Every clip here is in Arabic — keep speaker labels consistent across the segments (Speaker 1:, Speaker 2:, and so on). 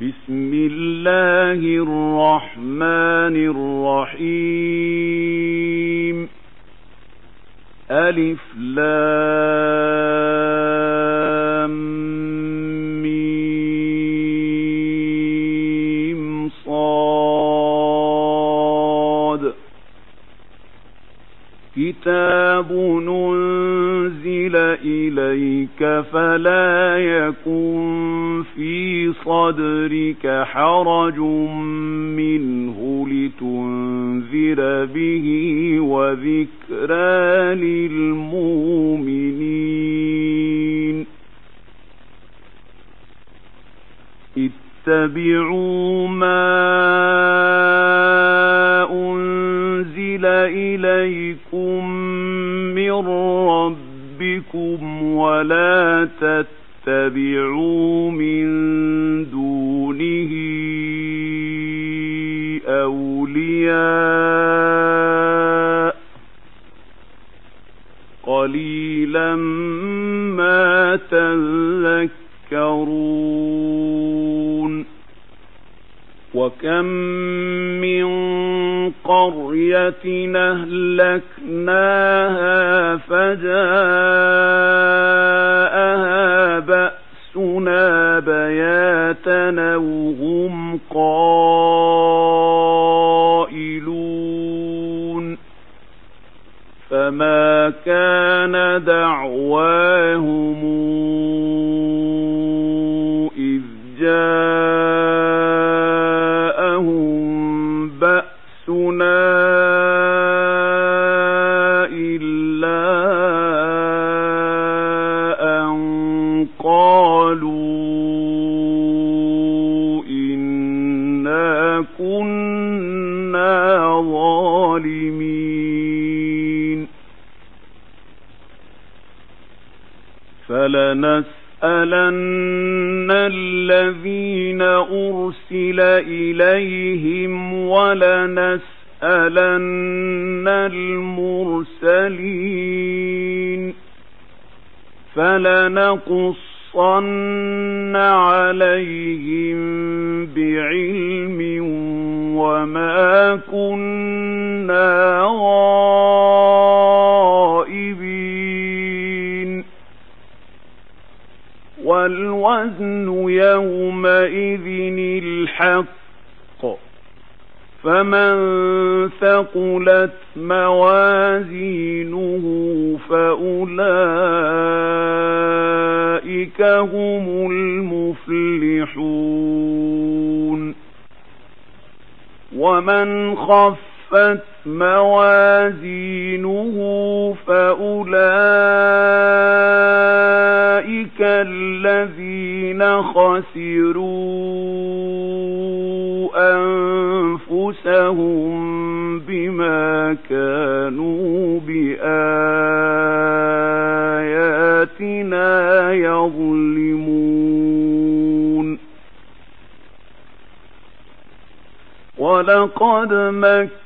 Speaker 1: بسم الله الرحمن الرحيم ألف لام ميم صاد كتاب ننزل إليك فلا يكن في صدرك حرج منه لتنذر به وذكرى للمؤمنين اتبعوا ما أنزل إليكم من رب ربكم ولا تتبعوا من دونه أولياء قليلا ما تذكرون وكم من قرية أهلكناها فجاءها بأسنا بياتنا وهم قائلون فما كان دعواهم لَنَسْأَلَنَّ الَّذِينَ أُرْسِلَ إِلَيْهِمْ وَلَنَسْأَلَنَّ الْمُرْسَلِينَ فَلَنَقُصَّنَّ عَلَيْهِمْ بِعِلْمٍ وَمَا كُنَّا غَائِبِينَ والوزن يومئذ الحق فمن ثقلت موازينه فأولئك هم المفلحون ومن خفت موازينه فأولئك الذين خسروا أنفسهم بما كانوا بآياتنا يظلمون ولقد مكنا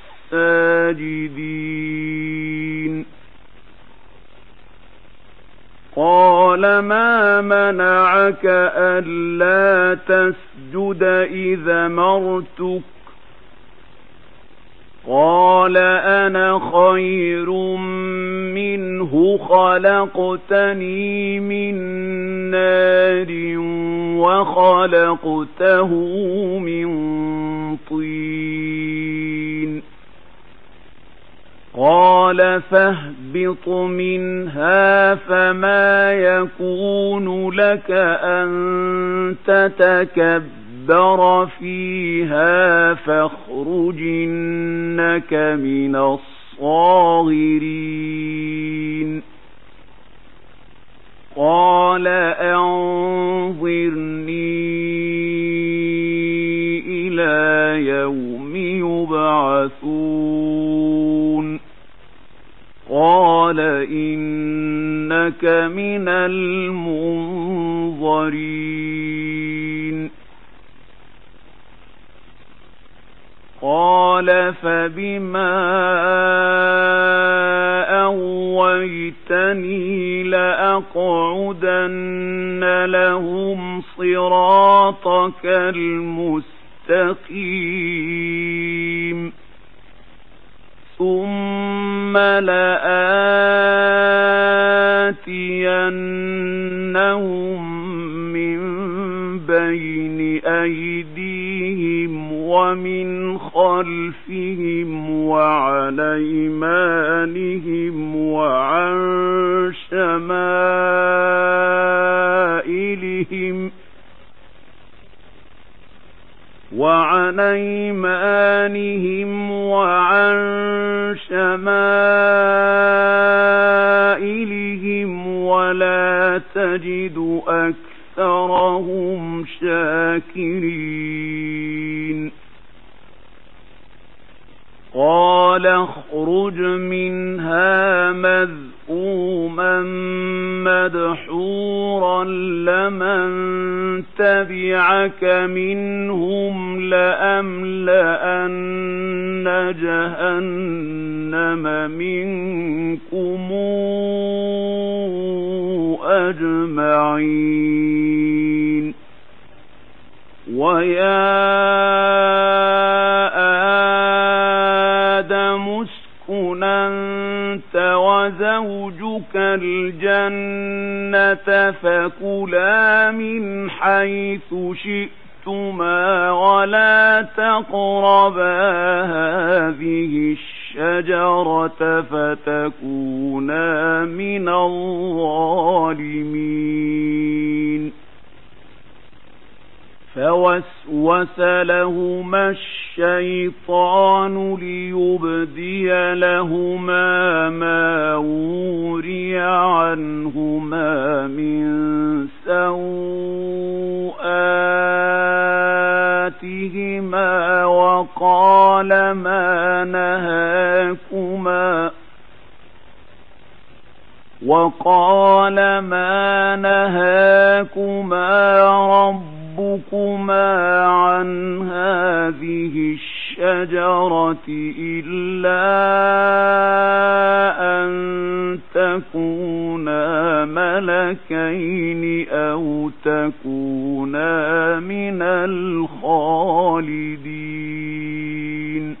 Speaker 1: ساجدين قال ما منعك ألا تسجد إذا مرتك قال أنا خير منه خلقتني من نار وخلقته من طين قال فاهبط منها فما يكون لك أن تتكبر فيها فاخرجنك من الصاغرين قال أنظرني إلى يوم يبعثون قال إنك من المنظرين قال فبما أويتني لأقعدن لهم صراطك المستقيم ثم لآتينهم من بين أيديهم ومن خلفهم وعلى إيمانهم وعن شمائلهم وعن أيمانهم وعن شمائلهم ولا تجد أكثرهم شاكرين قال اخرج منها مذ مذءوما مدحورا لمن تبعك منهم لأملأن جهنم منكم أجمعين ويا زوجك الجنة فكلا من حيث شئتما ولا تقربا هذه الشجرة فتكونا من الظالمين فوسوس لهما الشيطان ليبدي لهما ما وري عنهما من سوءاتهما وقال ما نهاكما وقال ما نهاكما رب يَنهَاكُمَا عَنْ هَٰذِهِ الشَّجَرَةِ إِلَّا أَن تَكُونَا مَلَكَيْنِ أَوْ تَكُونَا مِنَ الْخَالِدِينَ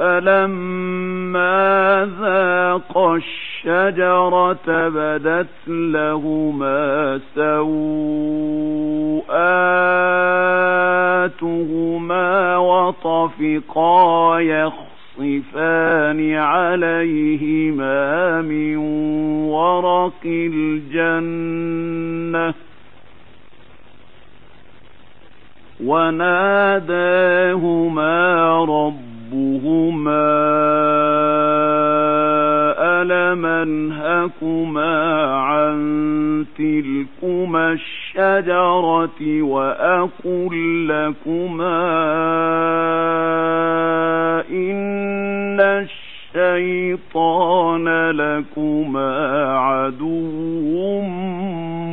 Speaker 1: فلما ذاق الشجرة بدت لهما سوءاتهما وطفقا يخصفان عليهما من ورق الجنة وناداهما رب رَبُّهُمَا أَلَمْ أَنْهَكُمَا عَنْ تِلْكُمَا الشَّجَرَةِ وَأَقُلْ لَكُمَا إِنَّ الشَّيْطَانَ لَكُمَا عَدُوٌّ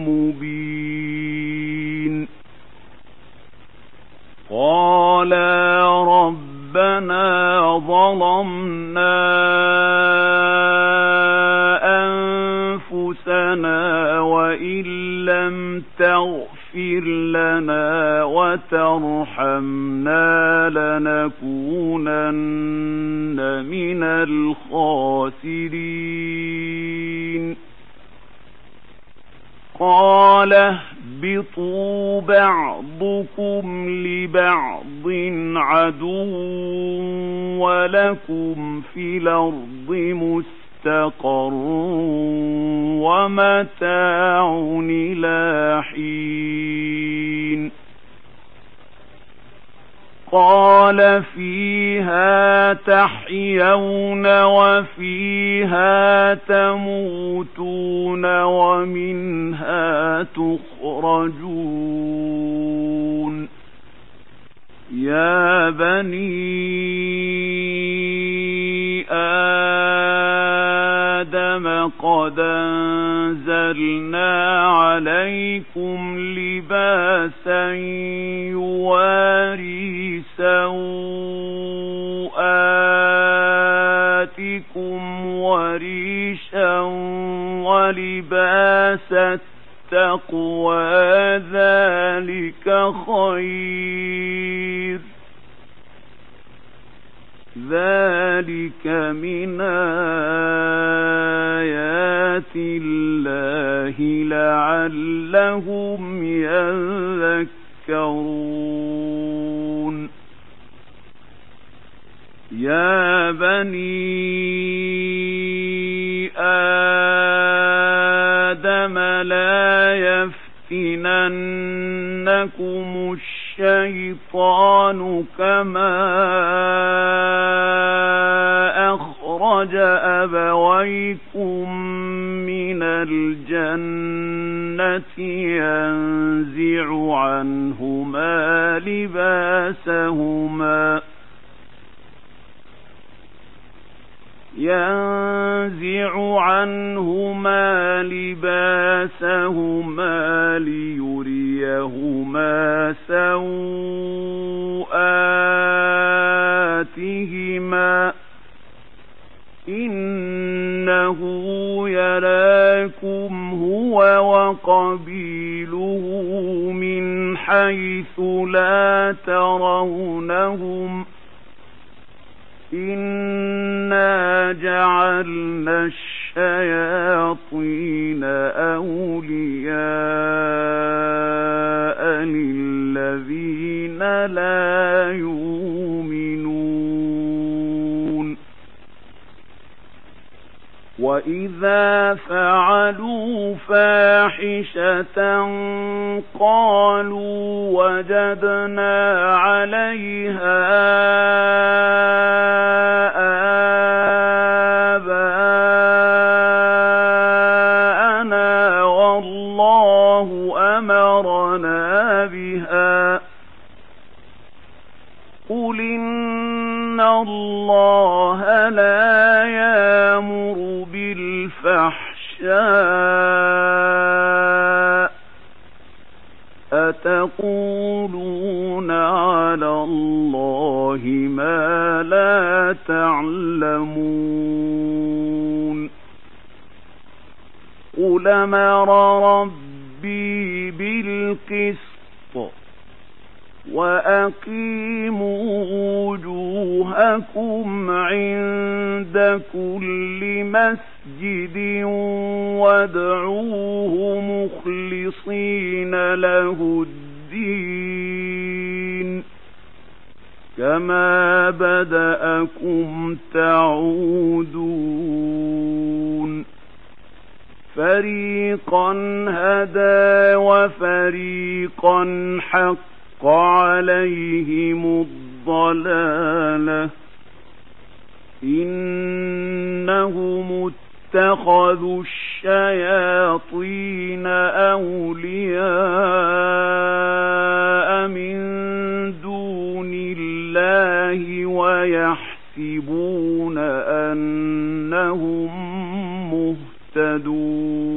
Speaker 1: مُبِينٌ قَالَا رَبِّ رَبَّنَا ظَلَمْنَا أَنفُسَنَا وَإِن لَّمْ تَغْفِرْ لَنَا وَتَرْحَمْنَا لَنَكُونَنَّ مِنَ الْخَاسِرِينَ قَالَ اهبطوا بعضكم لبعض عدو ولكم في الأرض مستقر ومتاع إلى حين قال فيها تحيون وفيها تموتون ومنها تخرجون يا بني آدم الأنعام قد أنزلنا عليكم لباسا يواري سوآتكم وريشا ولباس التقوى ذلك خير ذلك من آيات الله لعلهم يذكرون يا بني آدم لا يفتننكم الشيطان كما أخرج أبويكم من الجنة ينزع عنهما لباسهما ينزع عنهما لباسهما ليريهما سوآتهما إنه يراكم هو وقبيله من حيث لا ترونهم ۖ إِنَّا جَعَلْنَا الشَّيَاطِينَ أَوْلِيَاءَ لِلَّذِينَ لَا يُؤْمِنُونَ وَإِذَا فَعَلُوا فَاحِشَةً قَالُوا وَجَدْنَا عَلَيْهَا آبَاءَنَا وَاللَّهُ أَمَرَنَا بِهَا قُلْ إِنَّ اللَّهَ أَتَقُولُونَ عَلَى اللَّهِ مَا لَا تَعْلَمُونَ قُلْ أَمَرَ رَبِّي بِالْقِسْطِ وأقيموا وجوهكم عند كل مسجد وادعوه مخلصين له الدين كما بدأكم تعودون فريقا هدى وفريقا حق حق عليهم الضلالة إنهم اتخذوا الشياطين أولياء من دون الله ويحسبون أنهم مهتدون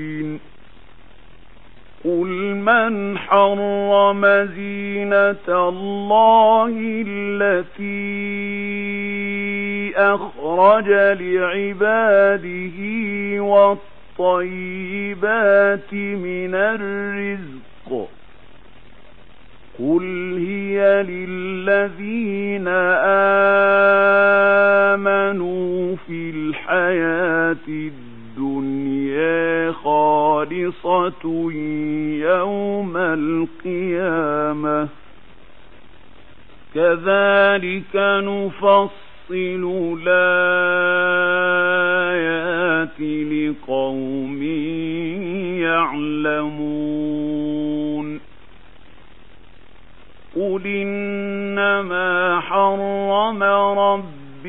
Speaker 1: قُلْ مَنْ حَرَّمَ زِينَةَ اللَّهِ الَّتِي أَخْرَجَ لِعِبَادِهِ وَالطَّيِّبَاتِ مِنَ الرِّزْقِ قُلْ هِيَ لِلَّذِينَ آمَنُوا فِي الْحَيَاةِ الدنيا الدنيا خالصة يوم القيامة كذلك نفصل الآيات لقوم يعلمون قل إنما حرم ربي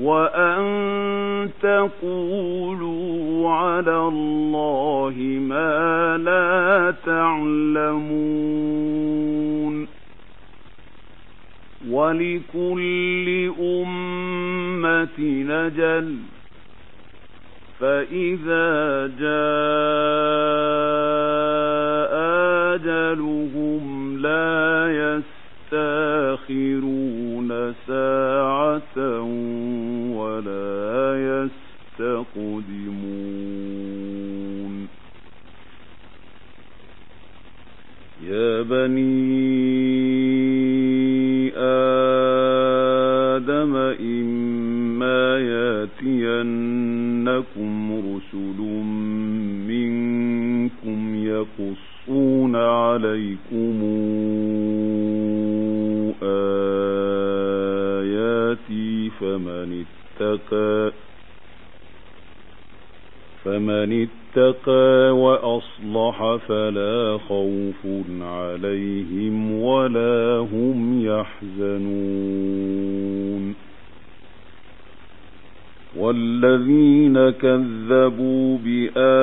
Speaker 1: وأن تقولوا على الله ما لا تعلمون ولكل أمة نجل فإذا جاء آجلهم لا يستاخرون ساعة فلا يستقدمون يا بني آدم إما ياتينكم رسل منكم يقصون عليكم فمن اتقى وأصلح فلا خوف عليهم ولا هم يحزنون والذين كذبوا بآخر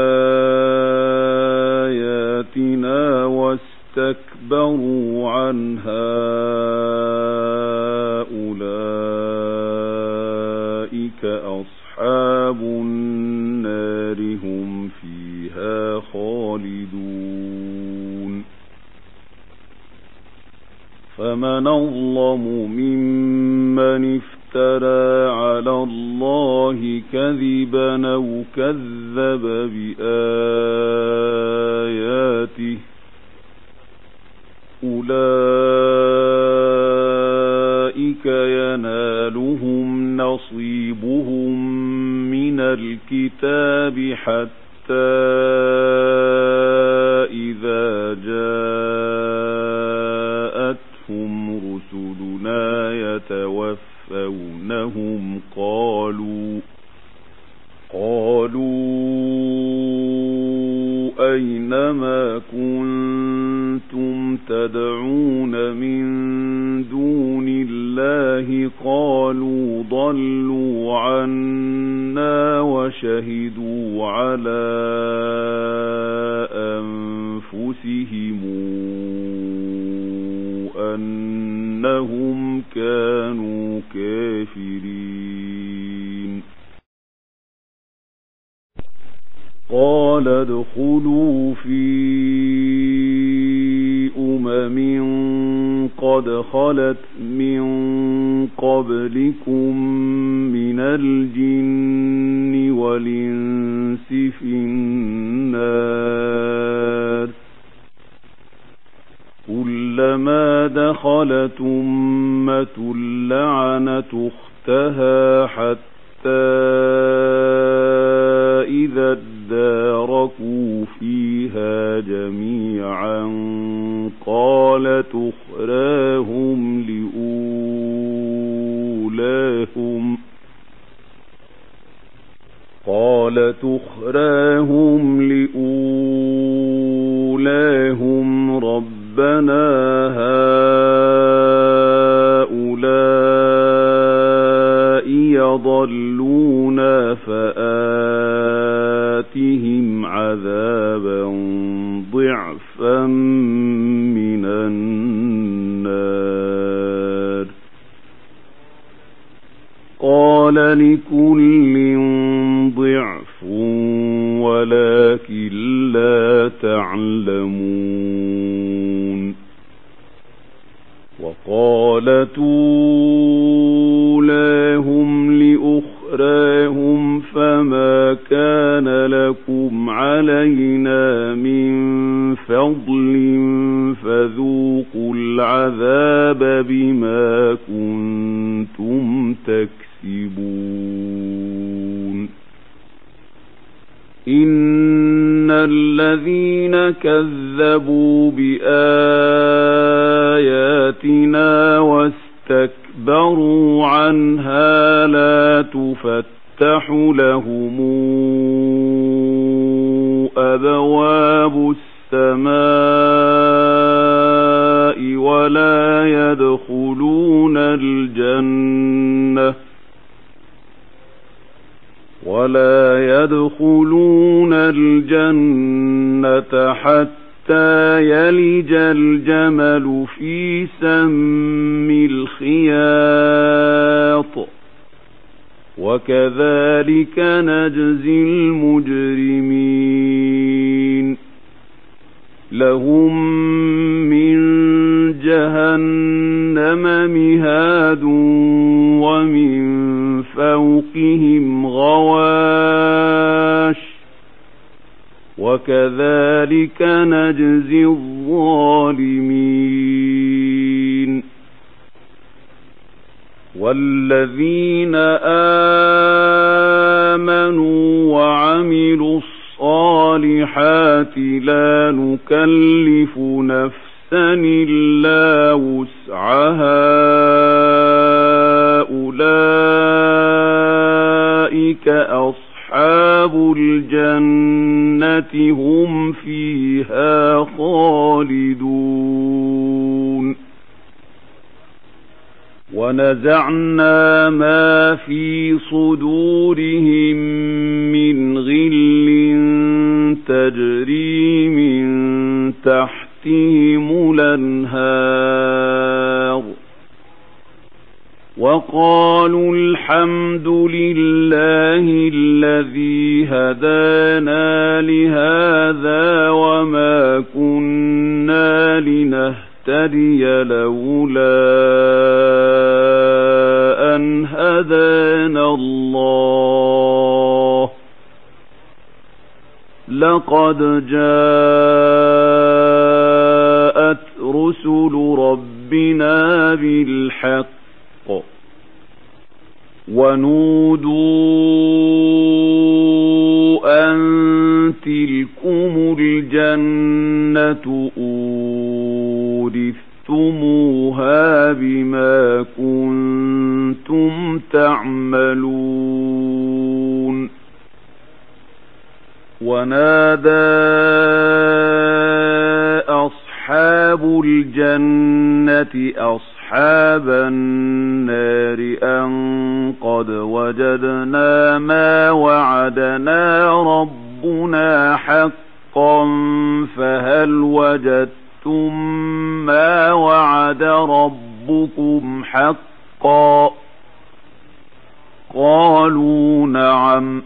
Speaker 1: نعم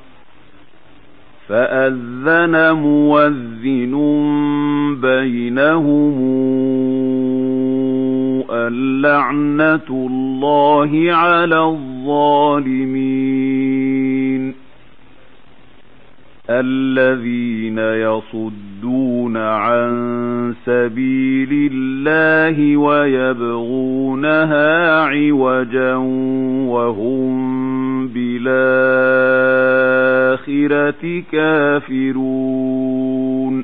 Speaker 1: فأذن مؤذن بينهم اللعنة الله على الظالمين الذين يصدون عن سبيل الله ويبغونها عوجا وهم بِالْآخِرَةِ كَافِرُونَ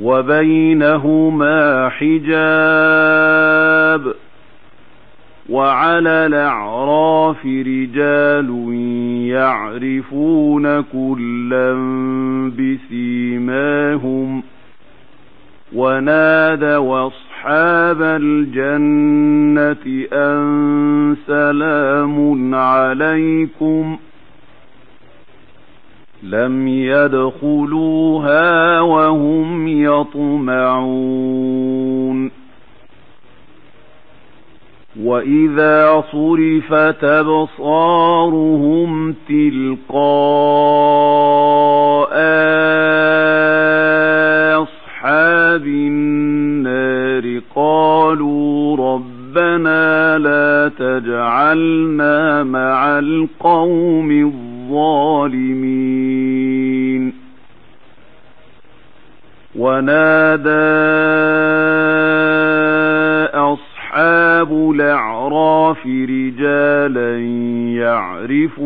Speaker 1: وَبَيْنَهُمَا حِجَابٌ وَعَلَى الْأَعْرَافِ رِجَالٌ يَعْرِفُونَ كُلًّا بِسِيمَاهُمْ ۖ ونادوا أصحاب الجنة أن سلام عليكم لم يدخلوها وهم يطمعون وإذا صرفت أبصارهم تلقاء أصحاب النار قالوا ربنا لا تجعلنا مع القوم الظالمين ونادى أصحاب أصحاب الأعراف رجالا يعرفونهم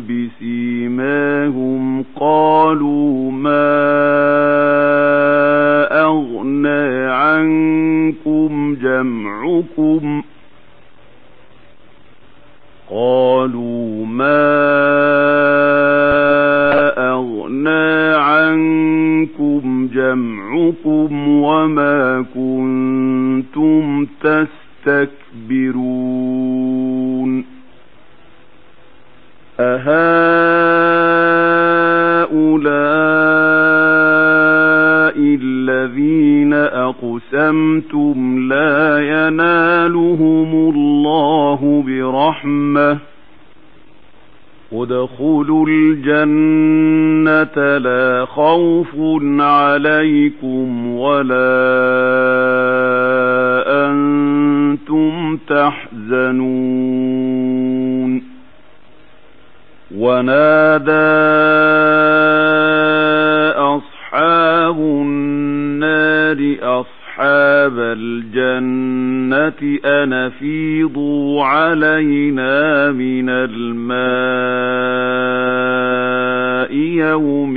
Speaker 1: بسيماهم قالوا ما أغنى عنكم جمعكم قالوا ما أغنى عنكم جمعكم وما كنتم تستكبرون أهؤلاء الَّذِينَ أَقْسَمْتُمْ لَا يَنَالُهُمُ اللَّهُ بِرَحْمَةٍ ادخلوا الجنة لا خوف عليكم ولا أنتم تحزنون ونادى أصحاب النار لأصحاب أصحاب الجنة أنفيضوا علينا من الماء يوم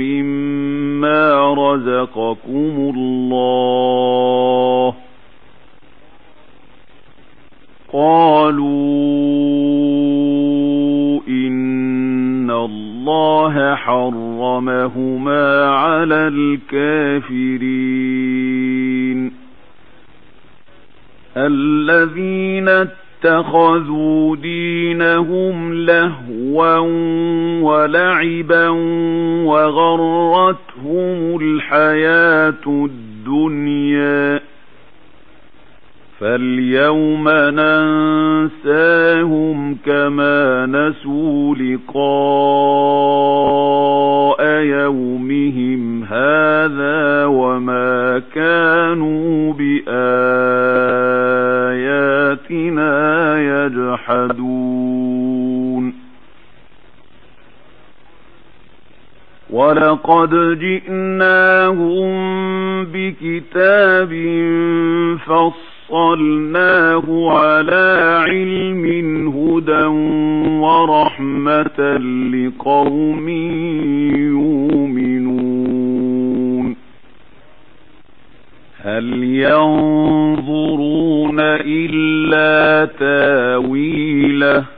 Speaker 1: ما رزقكم الله قالوا الله حرمهما على الكافرين الذين اتخذوا دينهم لهوا ولعبا وغرتهم الحياة الدنيا فاليوم ننساهم كما نسوا لقاء يومهم هذا وما كانوا بآياتنا يجحدون ولقد جئناهم بكتاب فصل فَصَّلْنَاهُ عَلَى عِلْمٍ هُدًى وَرَحْمَةً لِقَوْمٍ يُؤْمِنُونَ هَلْ يَنظُرُونَ إِلَّا تَأْوِيلَهُ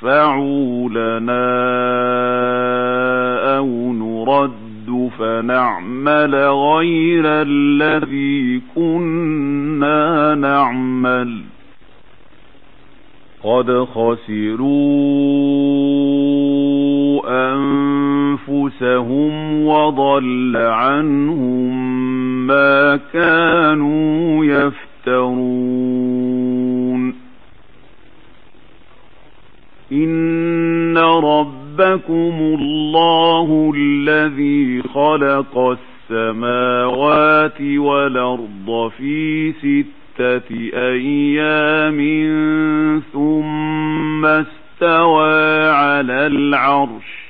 Speaker 1: تَشْفَعُوا لَنَا أَوْ نُرَدُّ فَنَعْمَلَ غَيْرَ الَّذِي كُنَّا نَعْمَلُ قَدْ خَسِرُوا أَنفُسَهُمْ وَضَلَّ عَنْهُمْ مَا كَانُوا يَفْتَرُونَ إِنَّ رَبَّكُمُ اللَّهُ الَّذِي خَلَقَ السَّمَاوَاتِ وَالْأَرْضَ فِي سِتَّةِ أَيَّامٍ ثُمَّ اسْتَوَى عَلَى الْعَرْشِ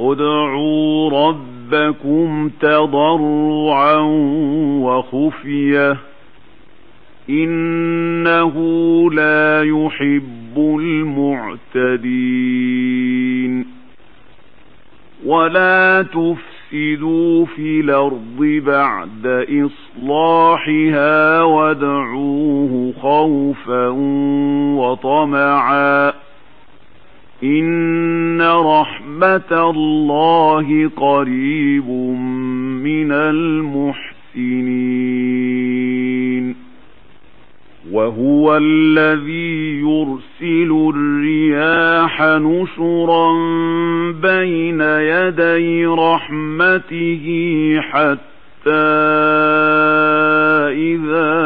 Speaker 1: ادعوا ربكم تضرعا وخفية إنه لا يحب المعتدين ولا تفسدوا في الأرض بعد إصلاحها وادعوه خوفا وطمعا إن رحمة الله قريب من المحسنين وهو الذي يرسل الرياح نشرا بين يدي رحمته حتى إذا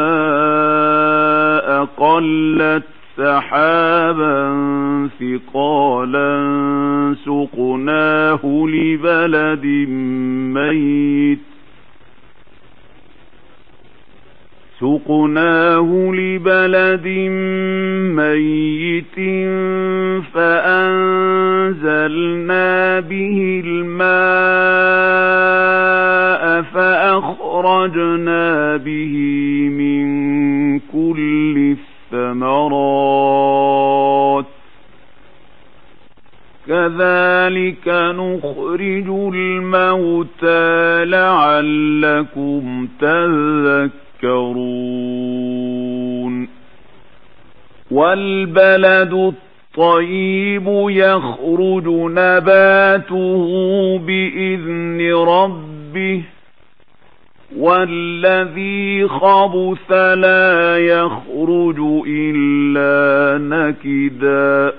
Speaker 1: أقلت سحابا ثقالا سقناه لبلد ميت سقناه لبلد ميت فأنزلنا به الماء فأخرجنا به من كل الثمرات كذلك نخرج الموتى لعلكم تذكرون والبلد الطيب يخرج نباته بإذن ربه والذي خبث لا يخرج إلا نكدا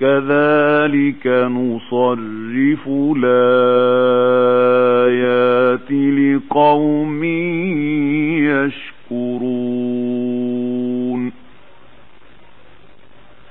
Speaker 1: كذلك نصرف الآيات لقوم يشكرون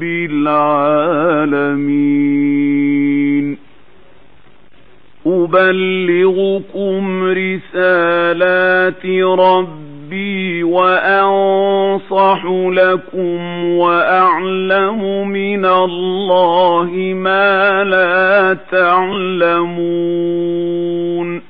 Speaker 1: رب العالمين أبلغكم رسالات ربي وأنصح لكم وأعلم من الله ما لا تعلمون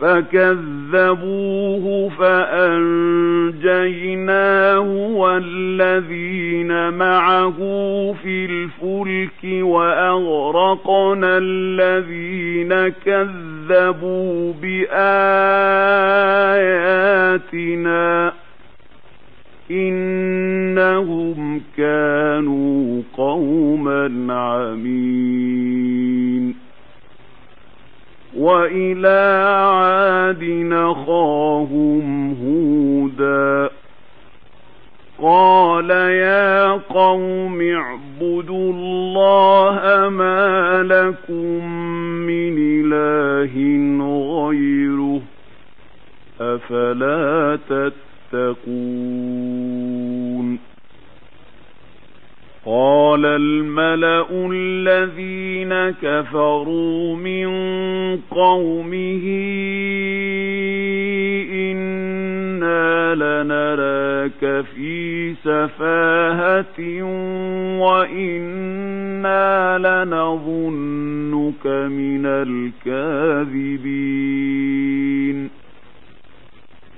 Speaker 1: فكذبوه فأنجيناه والذين معه في الفلك وأغرقنا الذين كذبوا بآياتنا إنهم كانوا قوما عمين وإلى عاد نخاهم هودا قال يا قوم اعبدوا الله ما لكم من إله غيره أفلا تتقون قال الملأ الذين كفروا من قومه إنا لنراك في سفاهة وإنا لنظنك من الكاذبين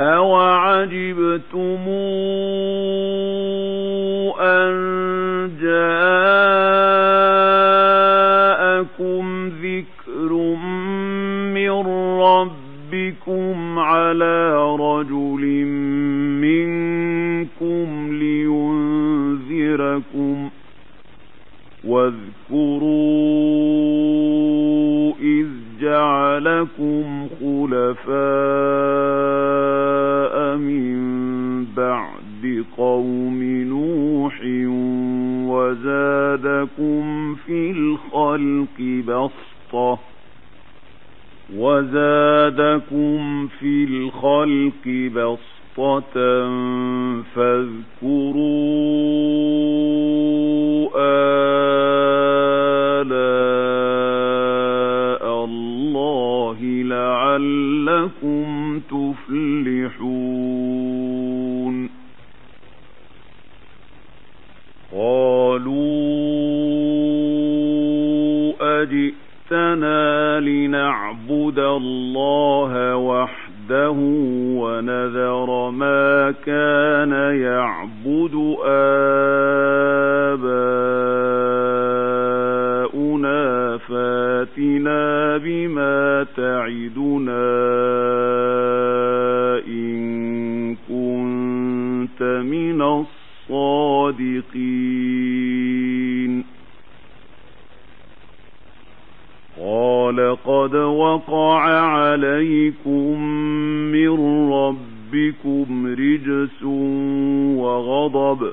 Speaker 1: أَوَعَجِبْتُمْ أَن جَاءَكُمْ ذِكْرٌ مِّن رَّبِّكُمْ عَلَىٰ رَجُلٍ مِّنكُمْ لِيُنذِرَكُمْ وَاذْكُرُوا جعلكم خلفاء من بعد قوم نوح وزادكم في الخلق بسطة وزادكم في الخلق بسطة فاذكروا آلاء لعلكم تفلحون قالوا أجئتنا لنعبد الله وحده ونذر ما كان يعبد آباؤنا ربنا فاتنا بما تعدنا إن كنت من الصادقين قال قد وقع عليكم من ربكم رجس وغضب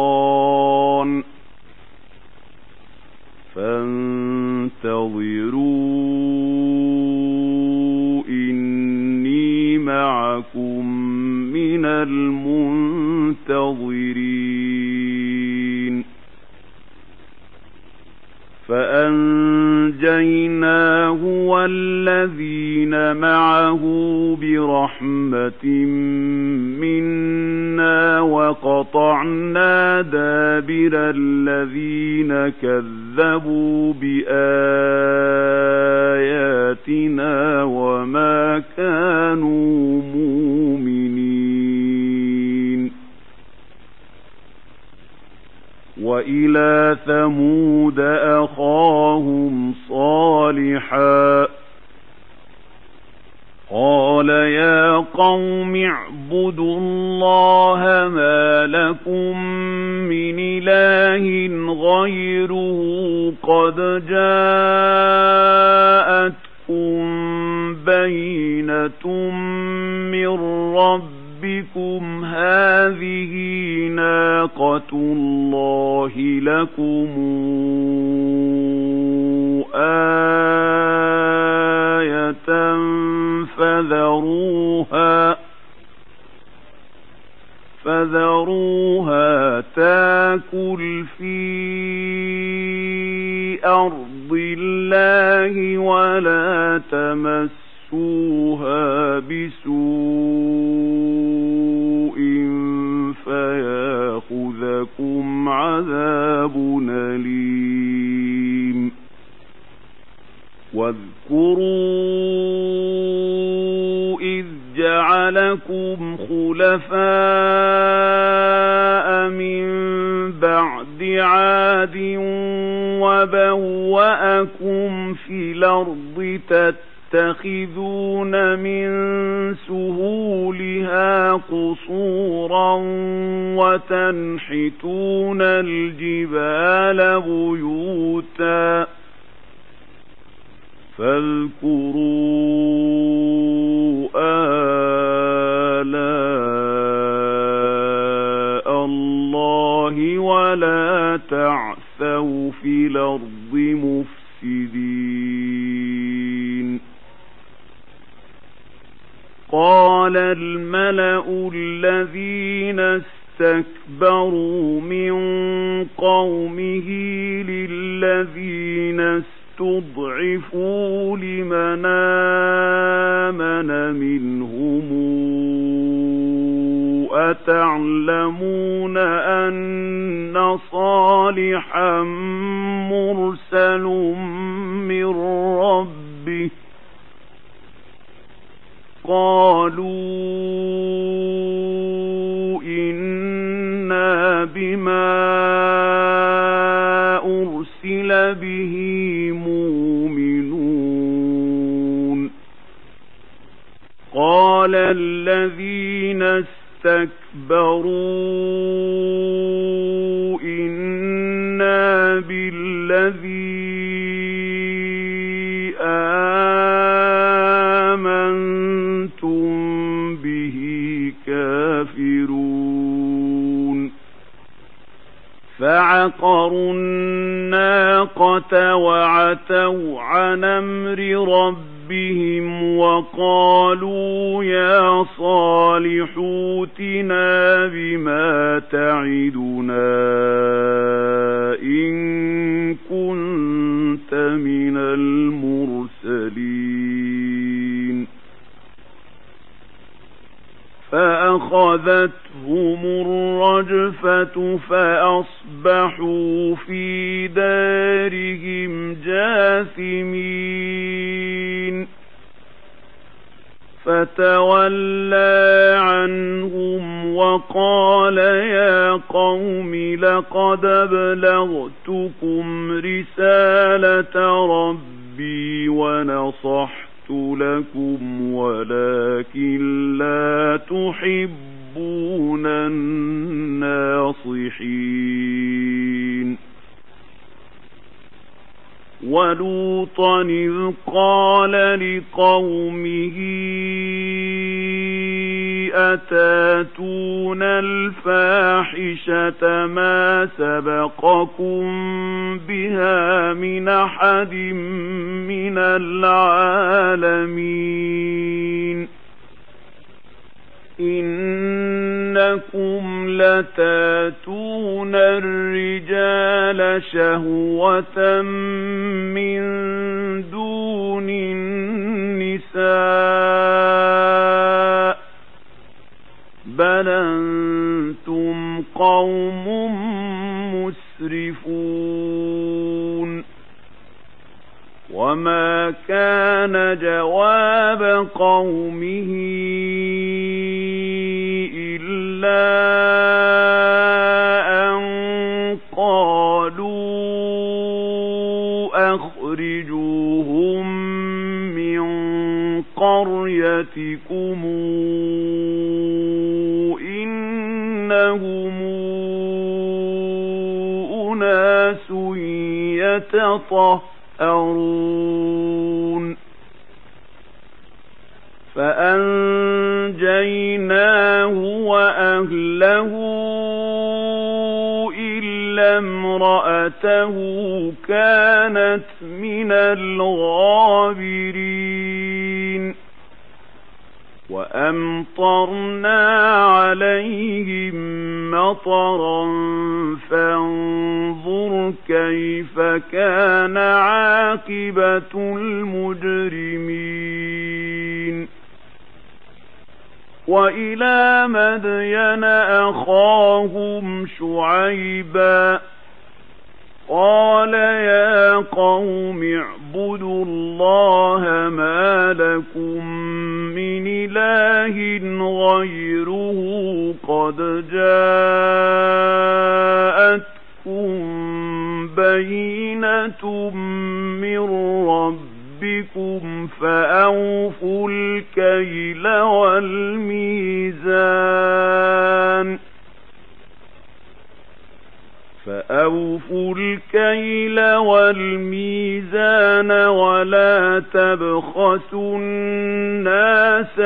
Speaker 1: المنتظرين فأنجيناه والذين معه برحمة منا وقطعنا دابر الذين كذبوا بآياتنا وما كانوا مؤمنين وإلى ثمود أخاهم صالحا قال يا قوم اعبدوا الله ما لكم من إله غيره قد جاءتكم بينة من رب بِكُمْ هَذِهِ نَاقَةُ اللَّهِ لَكُمْ آيَةً فَذَرُوهَا فَذَرُوهَا تَأْكُلْ فِي أَرْضِ اللَّهِ وَلَا تَمَسُّوهَا بِسُوءٍ فيأخذكم عذاب أليم واذكروا إذ جعلكم خلفاء من بعد عاد وبوأكم في الأرض تتبعون تَتَّخِذُونَ مِن سُهُولِهَا قُصُورًا وَتَنْحِتُونَ الْجِبَالَ بُيُوتًا فَاذْكُرُوا آلَاءَ اللَّهِ وَلَا تَعْثَوْا فِي الْأَرْضِ مُفْسِدِينَ قال الملأ الذين استكبروا من قومه للذين استضعفوا لمن آمن منهم أتعلمون أن صالحا قَالُوا إِنَّا بِمَا أُرْسِلَ بِهِ مُؤْمِنُونَ قَالَ الَّذِينَ اسْتَكْبَرُوا فعقروا الناقة وعتوا عن أمر ربهم وقالوا يا صالح اوتنا بما تعدنا إن كنت من المرسلين فأخذتهم الرجفة فأصبحوا أصبحوا في دارهم جاثمين فتولى عنهم وقال يا قوم لقد بلغتكم رسالة ربي ونصحت لكم ولكن لا تحبون يحبون الناصحين ولوطا إذ قال لقومه أتاتون الفاحشة ما سبقكم بها من أحد من العالمين إنكم لتاتون الرجال شهوة من دون النساء بل أنتم قوم مسرفون وما كان جواب قومه إلا أن قالوا أخرجوهم من قريتكم إنهم أناس يتطهرون يسأرون فأنجيناه وأهله إلا امرأته كانت من الغابرين وأمطرنا عليهم مطرا فانظر كيف كان عاقبة المجرمين وإلى مدين أخاهم شعيباً قال يا قوم اعبدوا الله ما لكم من إله غيره قد جاءتكم بينة من ربكم فأوفوا الكيل والميزان فأوفوا الكيل والميزان ولا تبخسوا الناس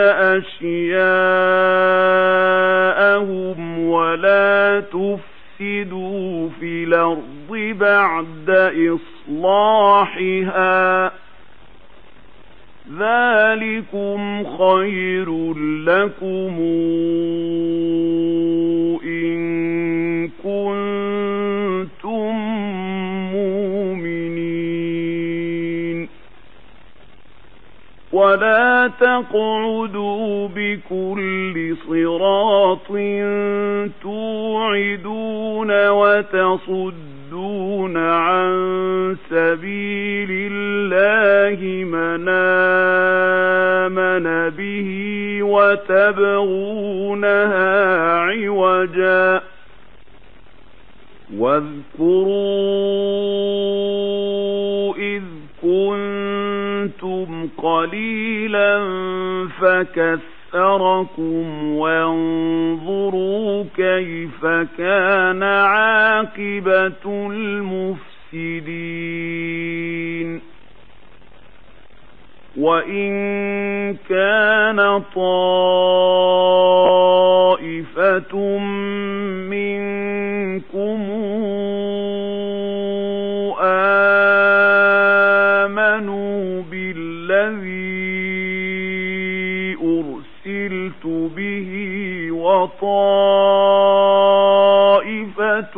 Speaker 1: أشياءهم ولا تفسدوا في الأرض بعد إصلاحها ذلكم خير لكم إن كنتم مؤمنين ولا تقعدوا بكل صراط توعدون وتصدون يصدون عن سبيل الله من آمن به وتبغونها عوجا واذكروا إذ كنتم قليلا فكثروا أَكْثَرَكُمْ وَانظُرُوا كَيْفَ كَانَ عَاقِبَةُ الْمُفْسِدِينَ وَإِن كَانَ طَائِفَةٌ مِنْكُمْ وطائفة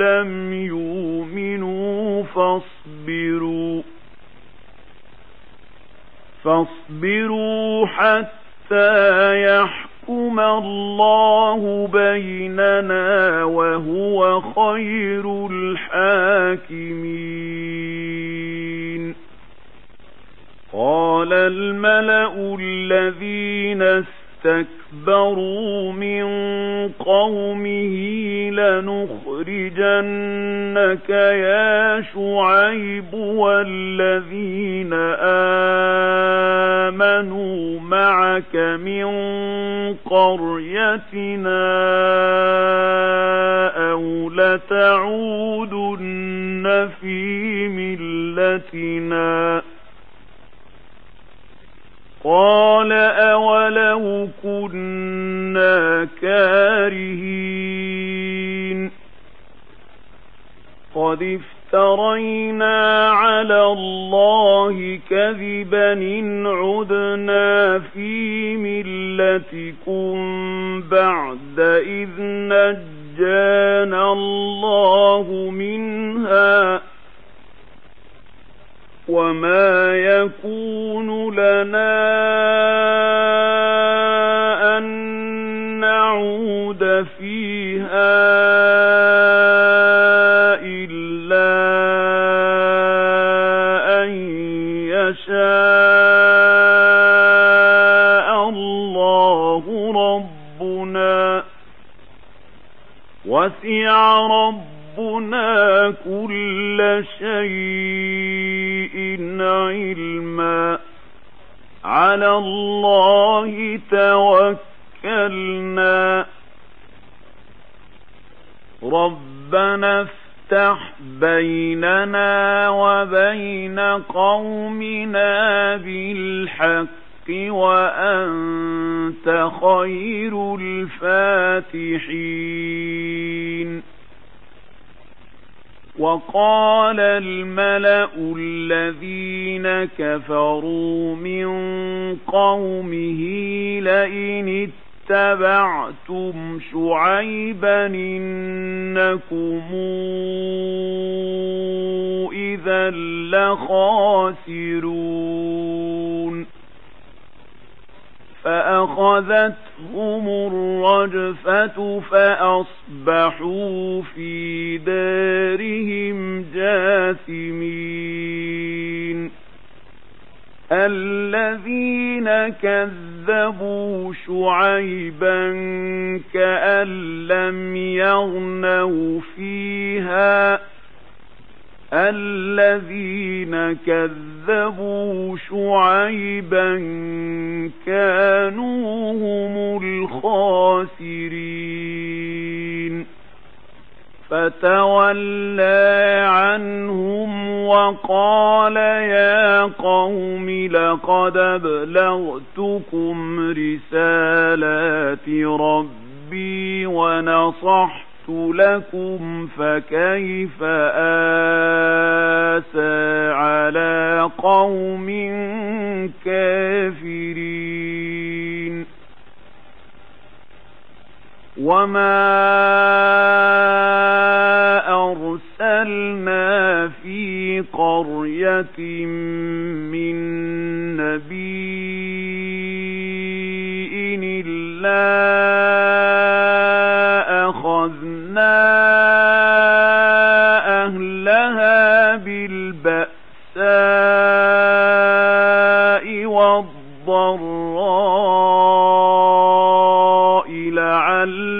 Speaker 1: لم يؤمنوا فاصبروا فاصبروا حتى يحكم الله بيننا وهو خير الحاكمين قال الملأ الذين استكبروا اسْتَكْبَرُوا مِنْ قَوْمِهِ لَنُخْرِجَنَّكَ يَا شُعَيْبُ وَالَّذِينَ آمَنُوا مَعَكَ مِنْ قَرْيَتِنَا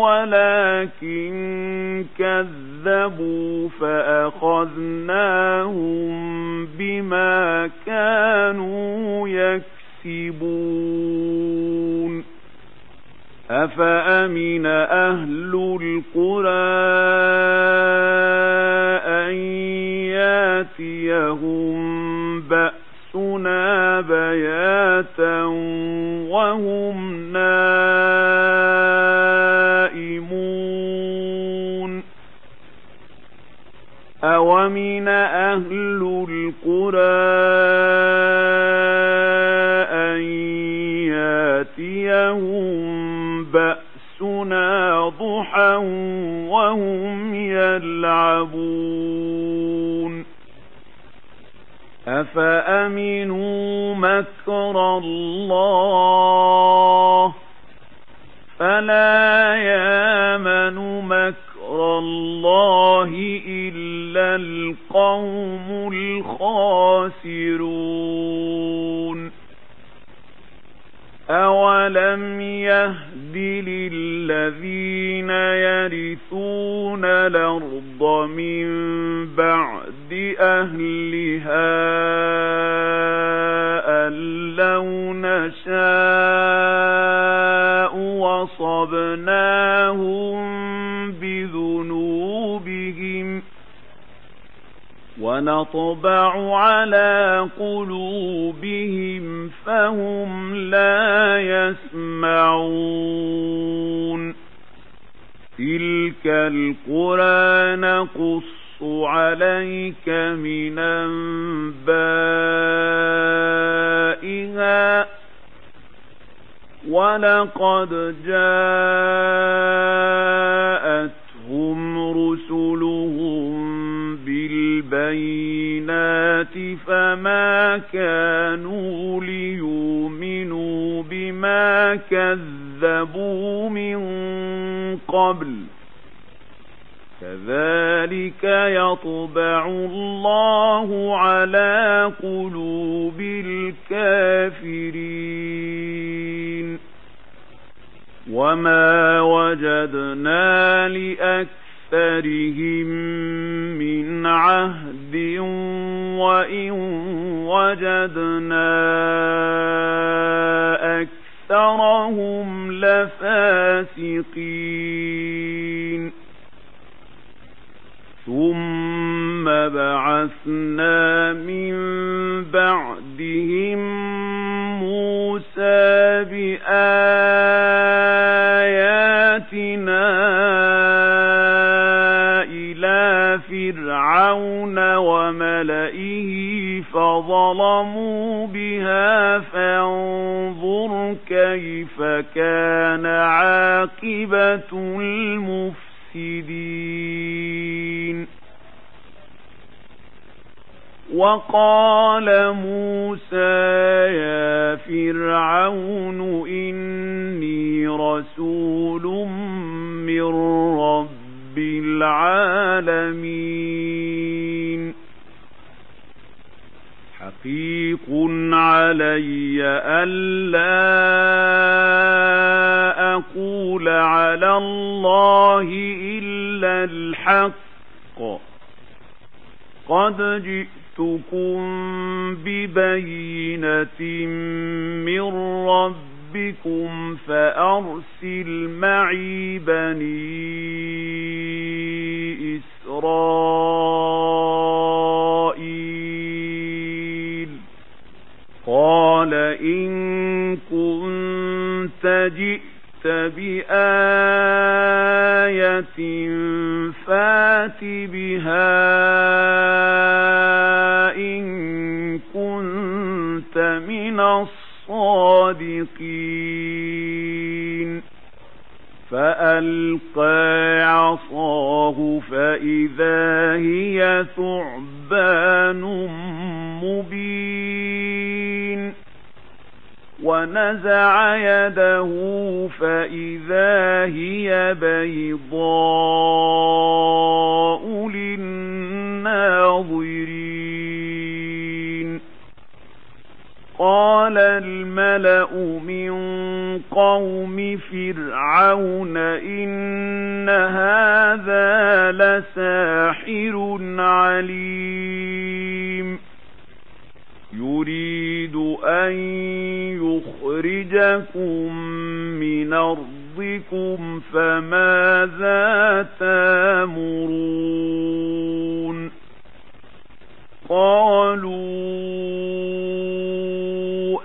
Speaker 1: ولكن كذبوا فأخذناهم بما كانوا يكسبون أفأمن أهل القرى أن ياتيهم بأسنا بياتا وهم نائمون أَوَمِنَ أَهْلُ الْقُرَى أَنْ يَأْتِيَهُمْ بَأْسُنَا ضُحًى وَهُمْ يَلْعَبُونَ أَفَأَمِنُوا مَكْرَ اللَّهِ فَلَا يَأْمَنُ مَكْرَ اللَّهِ القوم الخاسرون أولم يهد للذين يرثون الأرض من بعد أهلها أن لو نشاء وصبناهم بذنوب ونطبع على قلوبهم فهم لا يسمعون تلك القرى نقص عليك من أنبائها ولقد جاءتهم رسلهم بالبينات فما كانوا ليؤمنوا بما كذبوا من قبل كذلك يطبع الله على قلوب الكافرين وما وجدنا لأكثر أَكْثَرِهِمْ مِنْ عَهْدٍ وَإِنْ وَجَدْنَا أَكْثَرَهُمْ لَفَاسِقِينَ ثُمَّ بَعَثْنَا مِنْ بَعْدِهِمْ مُوسَى بِآيَاتِنَا فظلموا بها فانظر كيف كان عاقبة المفسدين وقال موسى يا فرعون إني رسول من رب العالمين شقيق علي ألا أقول على الله إلا الحق قد جئتكم ببينة من ربكم فأرسل معي بني إسرائيل قال إن كنت جئت بآية فات بها إن كنت من الصادقين فألقى عصاه فإذا هي ثعب رهبان مبين ونزع يده فإذا هي بيضاء للناظرين قال الملأ من قوم فرعون إن هذا لساحر عليم يريد أن يخرجكم من أرضكم فماذا تامرون قالوا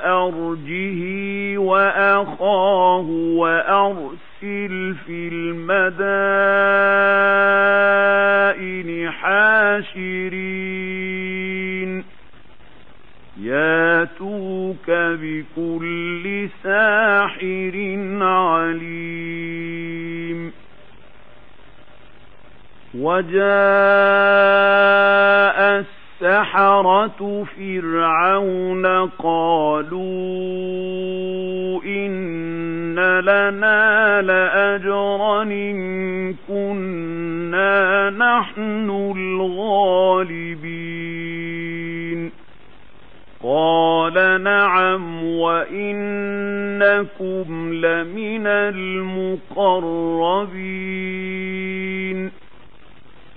Speaker 1: أرجه وأخاه وأرسل في المدائن حاشرين ياتوك بكل ساحر عليم وجاء الساحر السحرة فرعون قالوا إن لنا لأجرا إن كنا نحن الغالبين قال نعم وإنكم لمن المقربين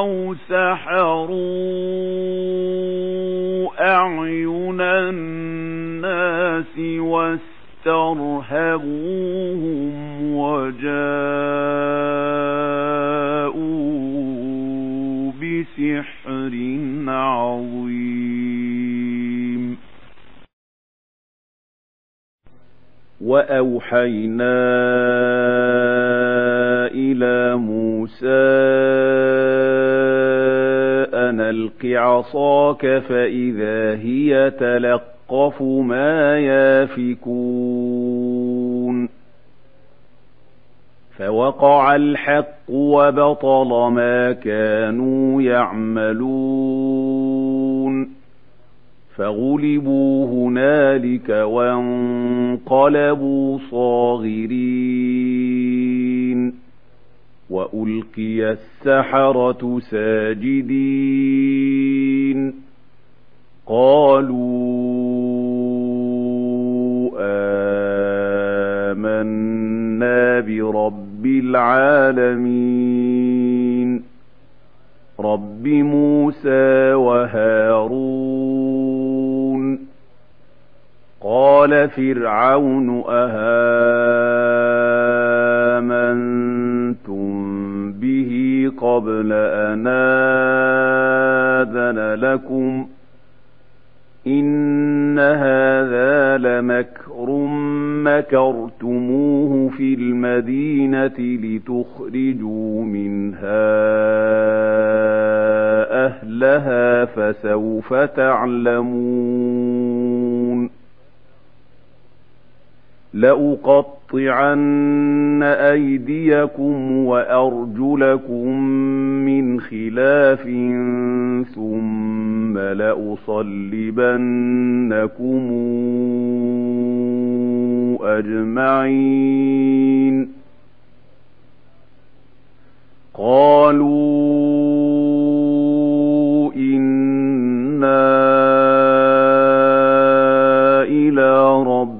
Speaker 1: أو سحروا أعين الناس واسترهبوهم وجاءوا وأوحينا إلى موسى أن ألق عصاك فإذا هي تلقف ما يافكون فوقع الحق وبطل ما كانوا يعملون فَغُلِبُوا هُنَالِكَ وَانقَلَبُوا صَاغِرِينَ وَأُلْقِيَ السَّحَرَةُ سَاجِدِينَ قَالُوا آمَنَّا بِرَبِّ الْعَالَمِينَ رَبِّ مُوسَى وَهَارُونَ قال فرعون أهامنتم به قبل أن آذن لكم إن هذا لمكر مكرتموه في المدينة لتخرجوا منها أهلها فسوف تعلمون لأقطعن أيديكم وأرجلكم من خلاف ثم لأصلبنكم أجمعين قالوا إنا إلى رب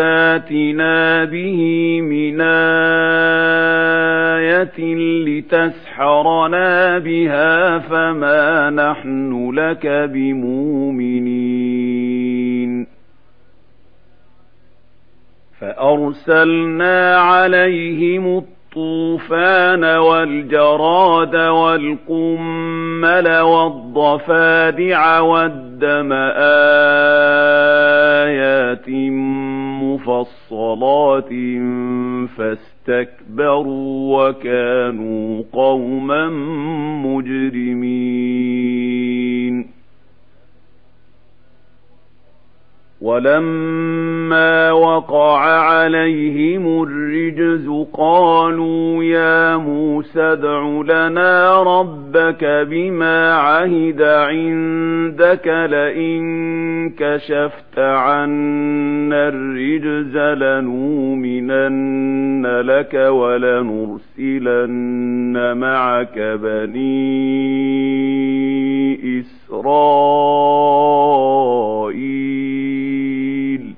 Speaker 1: فَاتِنَا بِهِ مِنْ آيَةٍ لِتَسْحَرَنَا بِهَا فَمَا نَحْنُ لَكَ بِمُؤْمِنِينَ فَأَرْسَلْنَا عَلَيْهِمُ الطُّوفَانَ وَالْجَرَادَ وَالْقُمَّلَ وَالضَّفَادِعَ وَالدَّمَ آيَاتٍ مفصلات فاستكبروا وكانوا قوما مجرمين وَلَمَّا وَقَعَ عَلَيْهِمُ الرِّجْزُ قَالُوا يَا مُوسَى ادْعُ لَنَا رَبَّكَ بِمَا عَهِدَ عِندَكَ لَئِن كَشَفْتَ عَنَّا الرِّجْزَ لَنُؤْمِنَنَّ لَكَ وَلَنُرْسِلَنَّ مَعَكَ بَنِي إِسْرَائِيلَ إسرائيل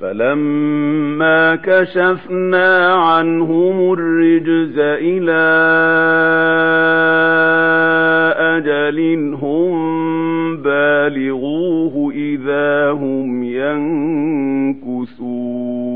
Speaker 1: فلما كشفنا عنهم الرجز إلى أجل هم بالغوه إذا هم ينكثون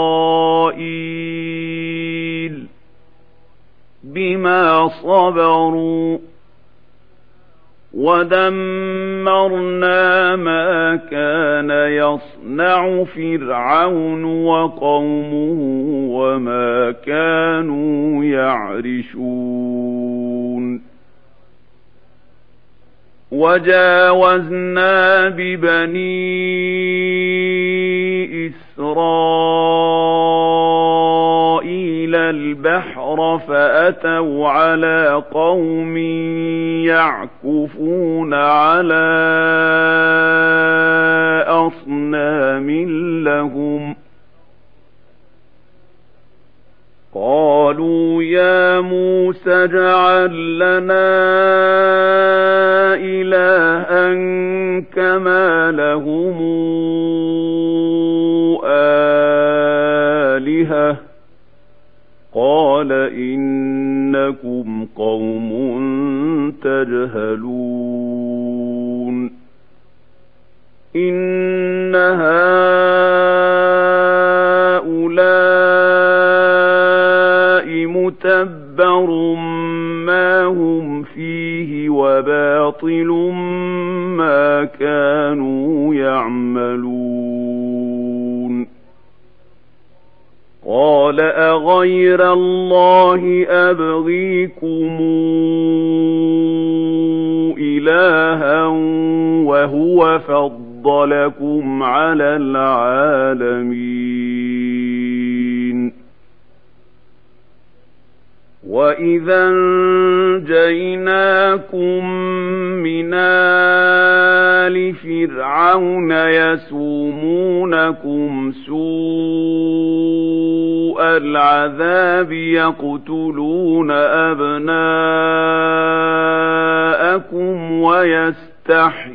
Speaker 1: إسرائيل بما صبروا ودمرنا ما كان يصنع فرعون وقومه وما كانوا يعرشون وجاوزنا ببني إسرائيل البحر فأتوا على قوم يعكفون على أصنام لهم قالوا يا موسى اجعل لنا إلها كما لهم آلهة قَالَ إِنَّكُمْ قَوْمٌ تَجْهَلُونَ إِنَّ هَؤُلَاءِ مُتَبَّرٌ مَا هُمْ فِيهِ وَبَاطِلٌ مَا كَانُوا يَعْمَلُونَ قَالَ أَغَيْرَ الله يقتلون أبناءكم ويستحيون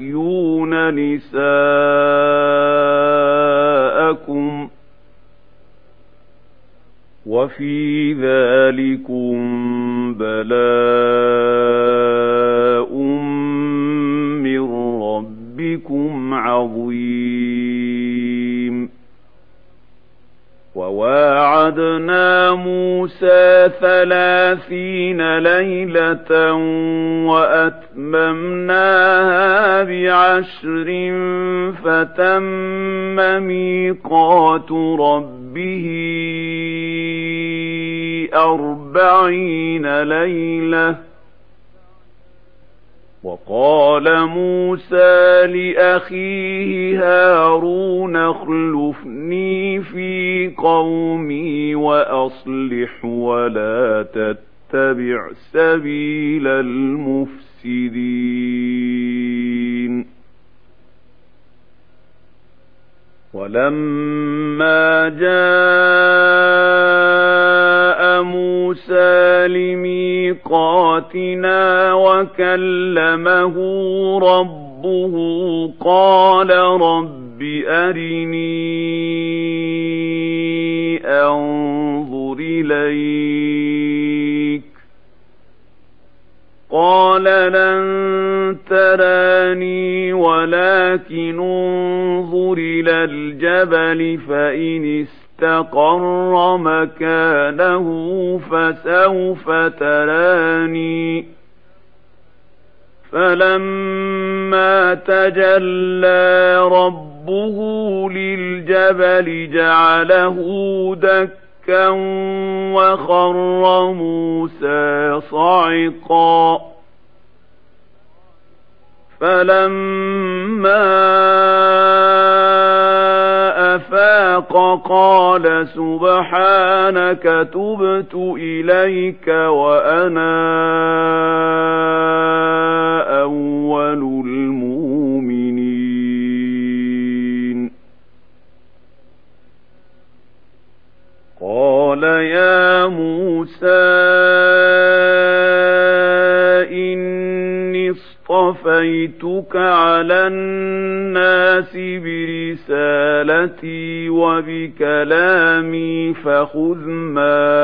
Speaker 1: جئتك على الناس برسالتي وبكلامي فخذ ما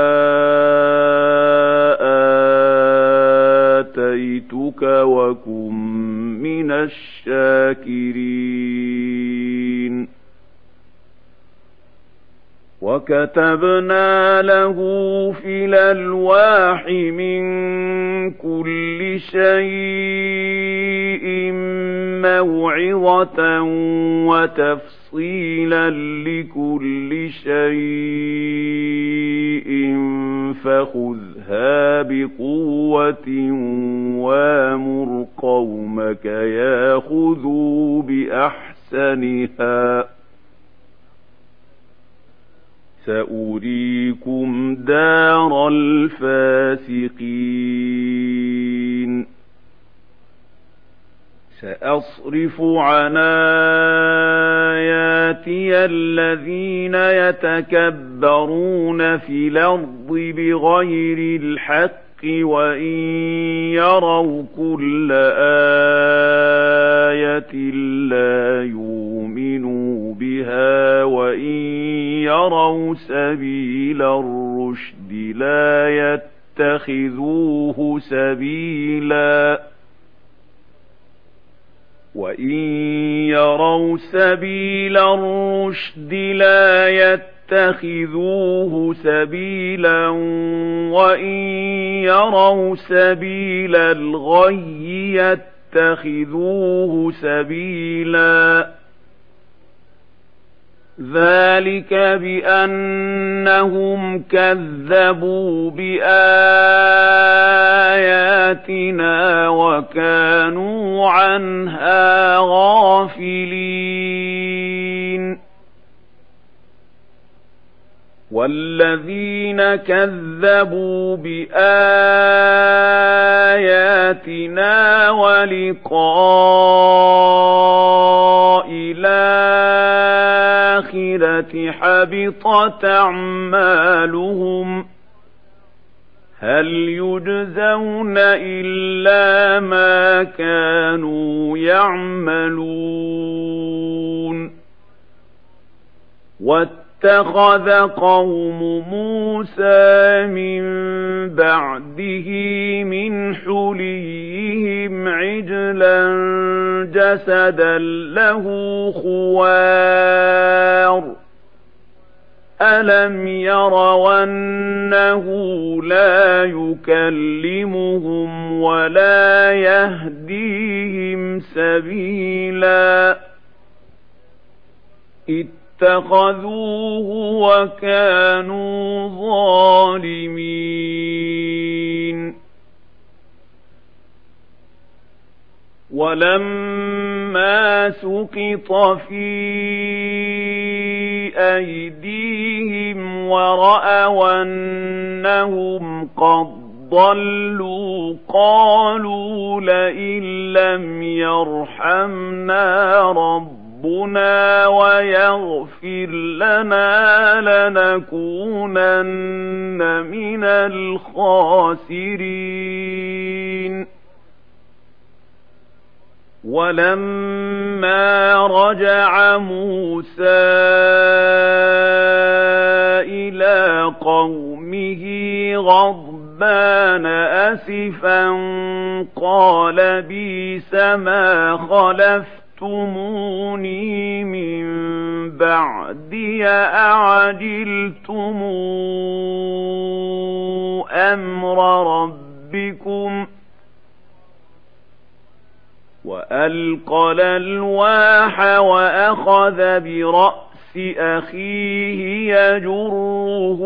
Speaker 1: آتيتك وكن من الشاكرين وكتبنا له في الألواح من كل شيء موعظة وَتَفْصِيلًا لِكُلِّ شَيْءٍ فَخُذْهَا بِقُوَّةٍ يَكْشِفُ عَنَا سبيل الرشد لا يتخذون كَذَّبُوا بِآيَاتِنَا وَلِقَاءِ الْآخِرَةِ حَبِطَتْ أَعْمَالُهُمْ هَلْ يُجْزَوْنَ إِلَّا مَا كَانُوا يَعْمَلُونَ وَاتَّخَذَ قَوْمٌ اتَّخَذُوهُ وَكَانُوا ظَالِمِينَ وَلَمَّا سُقِطَ فِي أَيْدِيهِمْ وَرَأَوْا أَنَّهُمْ قَدْ ضَلُّوا قَالُوا لَئِن لَّمْ يَرْحَمْنَا رَبُّنَا رَبُّنَا وَيَغْفِرْ لَنَا لَنَكُونَنَّ مِنَ الْخَاسِرِينَ وَلَمَّا رَجَعَ مُوسَى إِلَى قَوْمِهِ غَضْبَانَ أَسِفًا قَالَ بِئْسَ مَا خَلَفْتَ خلفتموني من بعدي أعجلتم أمر ربكم وألقى الواح وأخذ برأس أخيه يجره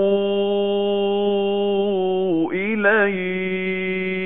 Speaker 1: إليه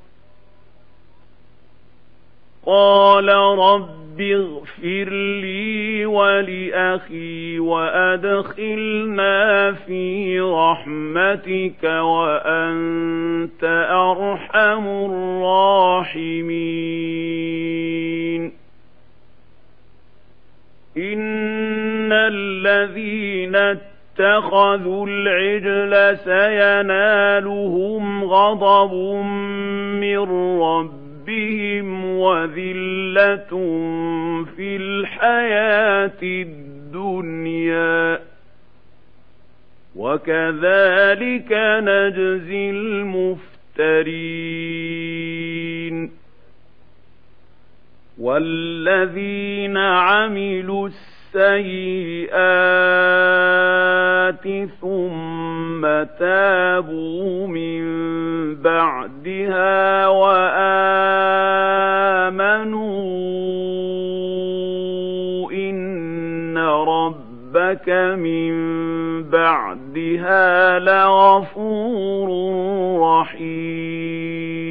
Speaker 1: قال رب اغفر لي ولأخي وأدخلنا في رحمتك وأنت أرحم الراحمين إن الذين اتخذوا العجل سينالهم غضب من رب بهم وَذِلَّةٌ فِي الْحَيَاةِ الدُّنْيَا وَكَذَلِكَ نَجْزِي الْمُفْتَرِينَ وَالَّذِينَ عَمِلُوا السَّيِّئَاتِ السيئات ثم تابوا من بعدها وآمنوا إن ربك من بعدها لغفور رحيم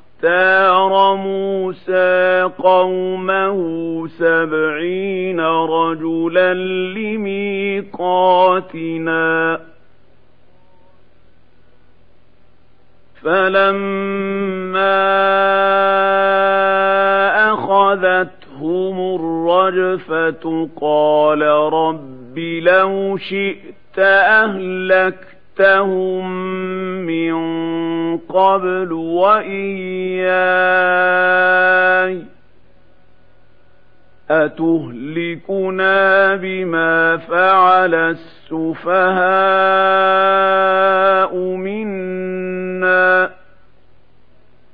Speaker 1: اختار موسى قومه سبعين رجلا لميقاتنا فلما أخذتهم الرجفة قال رب لو شئت أهلكت جئتهم من قبل وإياي أتهلكنا بما فعل السفهاء منا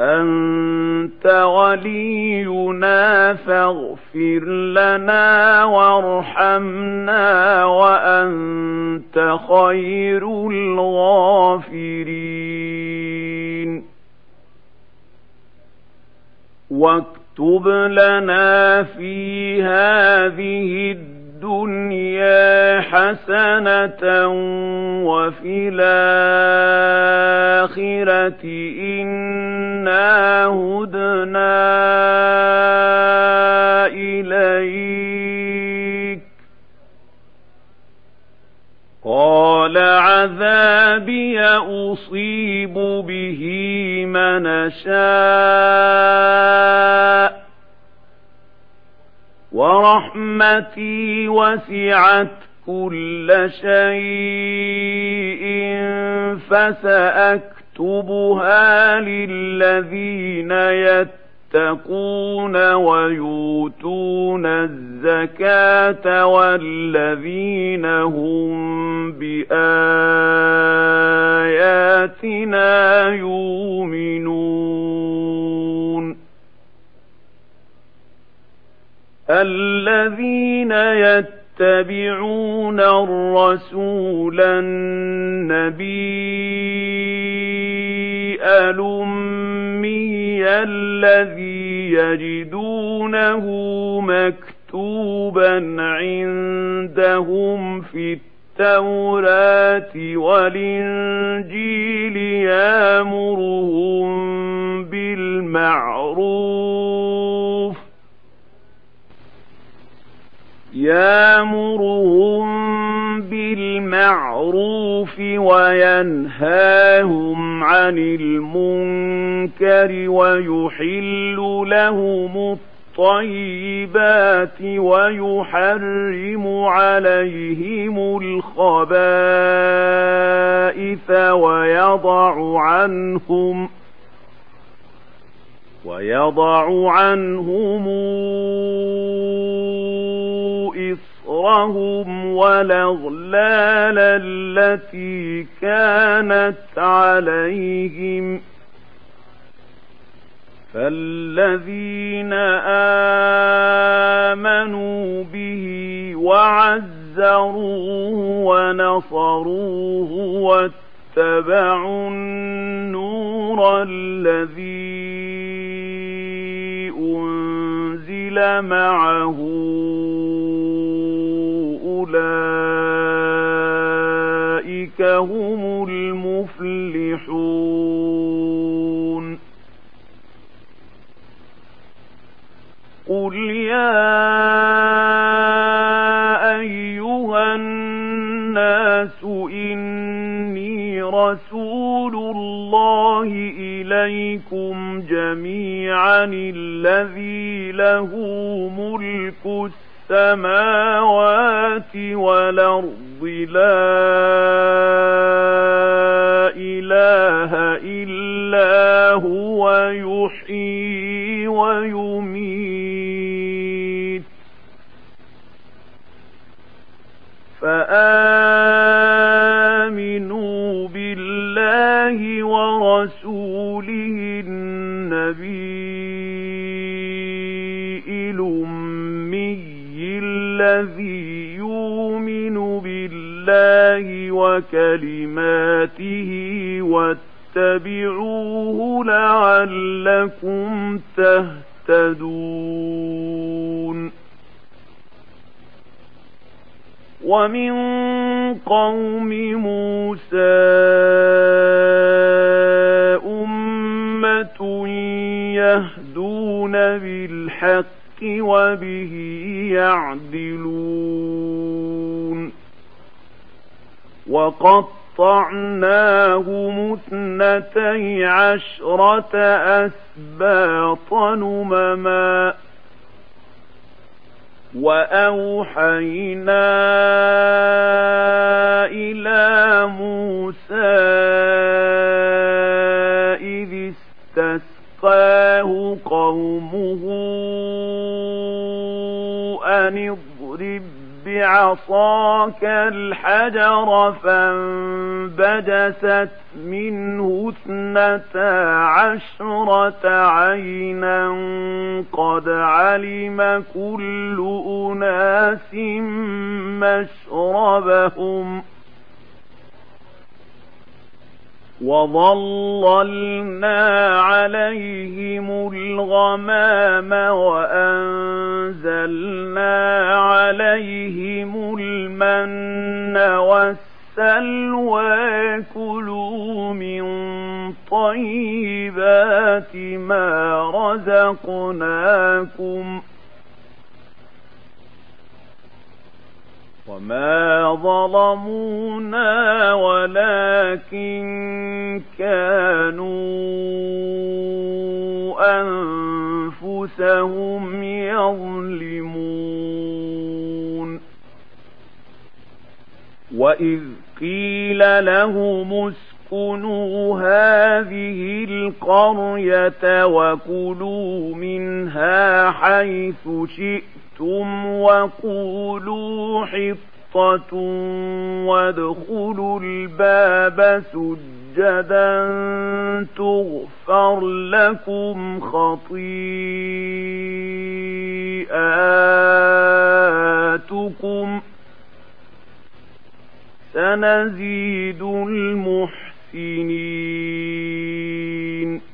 Speaker 1: أنت ولينا فاغفر لنا وارحمنا وأنت خير الغافرين واكتب لنا في هذه الدنيا الدنيا حسنة وفي الآخرة إنا هدنا إليك قال عذابي أصيب به من شاء ورحمتي وسعت كل شيء فسأكتبها للذين يتقون ويؤتون الزكاة والذين هم بآياتنا يؤمنون الذين يتبعون الرسول النبي الأمي الذي يجدونه مكتوبا عندهم في التوراة والإنجيل يامرهم بالمعروف يامرهم بالمعروف وينهاهم عن المنكر ويحل لهم الطيبات ويحرم عليهم الخبائث ويضع عنهم ويضع عنهم ظهرهم والأغلال التي كانت عليهم فالذين آمنوا به وعزروه ونصروه واتبعوا النور الذي أنزل معه أولئك هم المفلحون قل يا أيها الناس إني رسول الله إليكم جميعا الذي له ملك السماء السماوات والأرض لا إله إلا هو يحيي ويميت فآمنوا بالله ورسوله النبي الذي يؤمن بالله وكلماته واتبعوه لعلكم تهتدون ومن قوم موسى أمة يهدون بالحق وبه يعدلون وقطعناهم اثنتي عشرة أسباطا نمما وأوحينا إلى موسى إذ استسقاه قومه أن اضرب بعصاك الحجر فانبجست منه اثنتا عشرة عينا قد علم كل أناس مشربهم ۖ وَظَلَّلْنَا عَلَيْهِمُ الْغَمَامَ وَأَنزَلْنَا عَلَيْهِمُ الْمَنَّ وَالسَّلْوَىٰ كُلُوا مِن طَيِّبَاتِ مَا رَزَقْنَاكُمْ ۖ وما ظلمونا ولكن كانوا أنفسهم يظلمون وإذ قيل لهم اسكنوا هذه القرية وكلوا منها حيث شئتم شئتم وقولوا حطة وادخلوا الباب سجدا تغفر لكم خطيئاتكم سنزيد المحسنين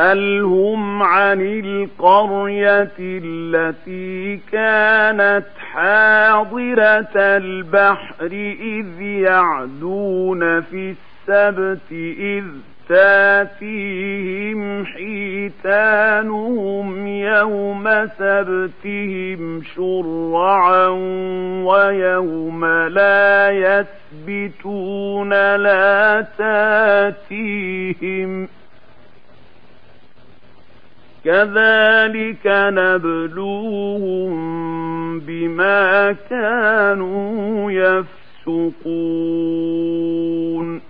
Speaker 1: سألهم عن القرية التي كانت حاضرة البحر إذ يعدون في السبت إذ تاتيهم حيتانهم يوم سبتهم شرعا ويوم لا يثبتون لا تاتيهم ۖ كذلك نبلوهم بما كانوا يفسقون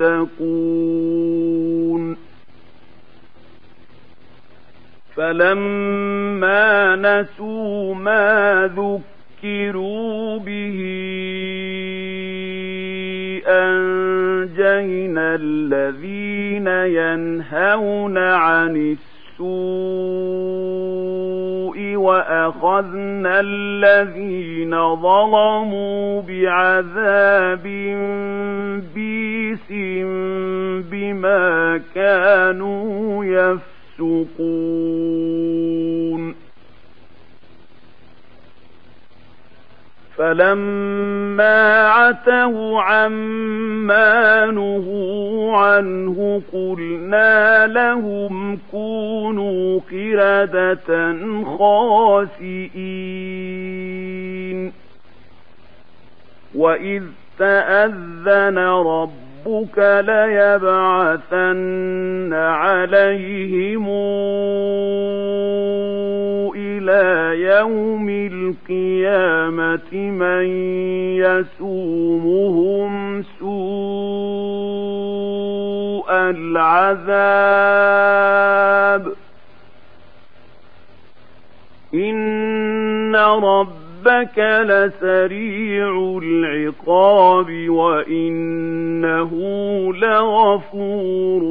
Speaker 1: تتقون فلما نسوا ما ذكروا به أنجينا الذين ينهون عن السوء السوء وأخذنا الذين ظلموا بعذاب بيس بما كانوا يفسقون فَلَمَّا عَتَوْا عَمَّا نُهُوا عَنْهُ قُلْنَا لَهُمْ كُونُوا قِرَدَةً خَاسِئِينَ وَإِذْ تَأَذَّنَ ربهم ربك ليبعثن عليهم إلى يوم القيامة من يسومهم سوء العذاب إن رب ربك لسريع العقاب وإنه لغفور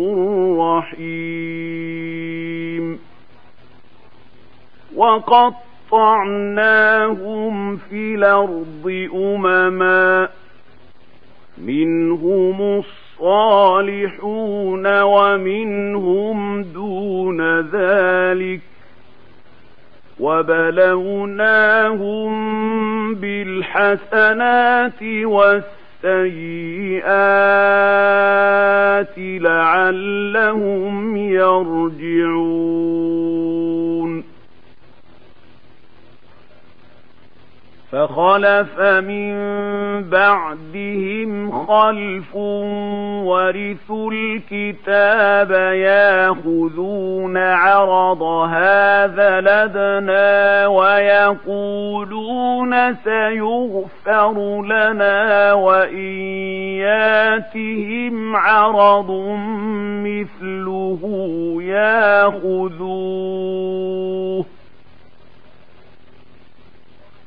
Speaker 1: رحيم وقطعناهم في الأرض أمما منهم الصالحون ومنهم دون ذلك وبلوناهم بالحسنات والسيئات لعلهم يرجعون فخلف من بعدهم خلف ورثوا الكتاب ياخذون عرض هذا لدنا ويقولون سيغفر لنا وإن ياتهم عرض مثله ياخذوه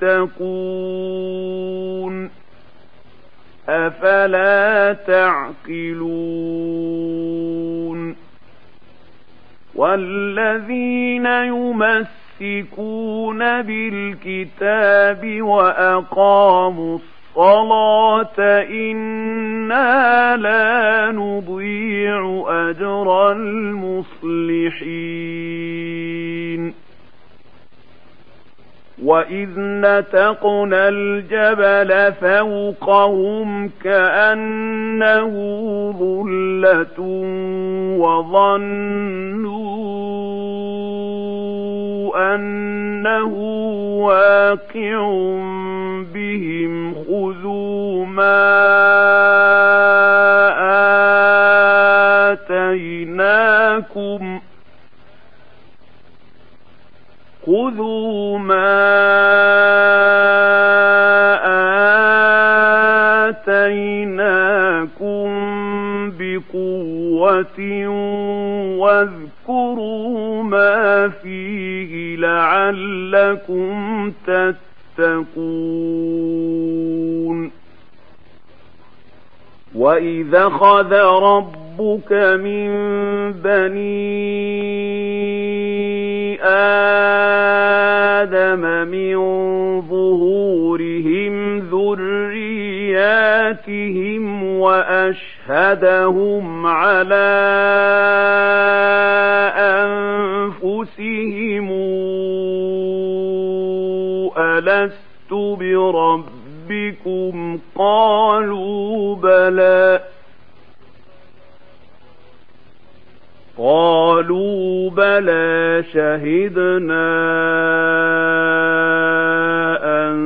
Speaker 1: تتقون أفلا تعقلون والذين يمسكون بالكتاب وأقاموا الصلاة إنا لا نضيع أجر المصلحين وَإِذْ نَتَقْنَا الْجَبَلَ فَوْقَهُمْ كَأَنَّهُ ظُلَّةٌ وَظَنُّوا أَنَّهُ وَاقِعٌ بِهِمْ خُذُوا مَا آتَيْنَاكُمْ خذوا ما آتيناكم بقوة واذكروا ما فيه لعلكم تتقون وإذا خذ ربك من بنين آدم من ظهورهم ذرياتهم وأشهدهم على أنفسهم ألست بربكم قالوا بلى قالوا بلى شهدنا أن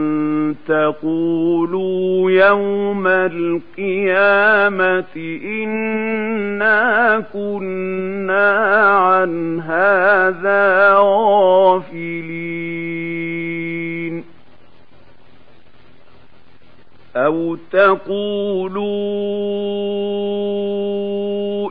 Speaker 1: تقولوا يوم القيامة إنا كنا عن هذا غافلين أو تقولوا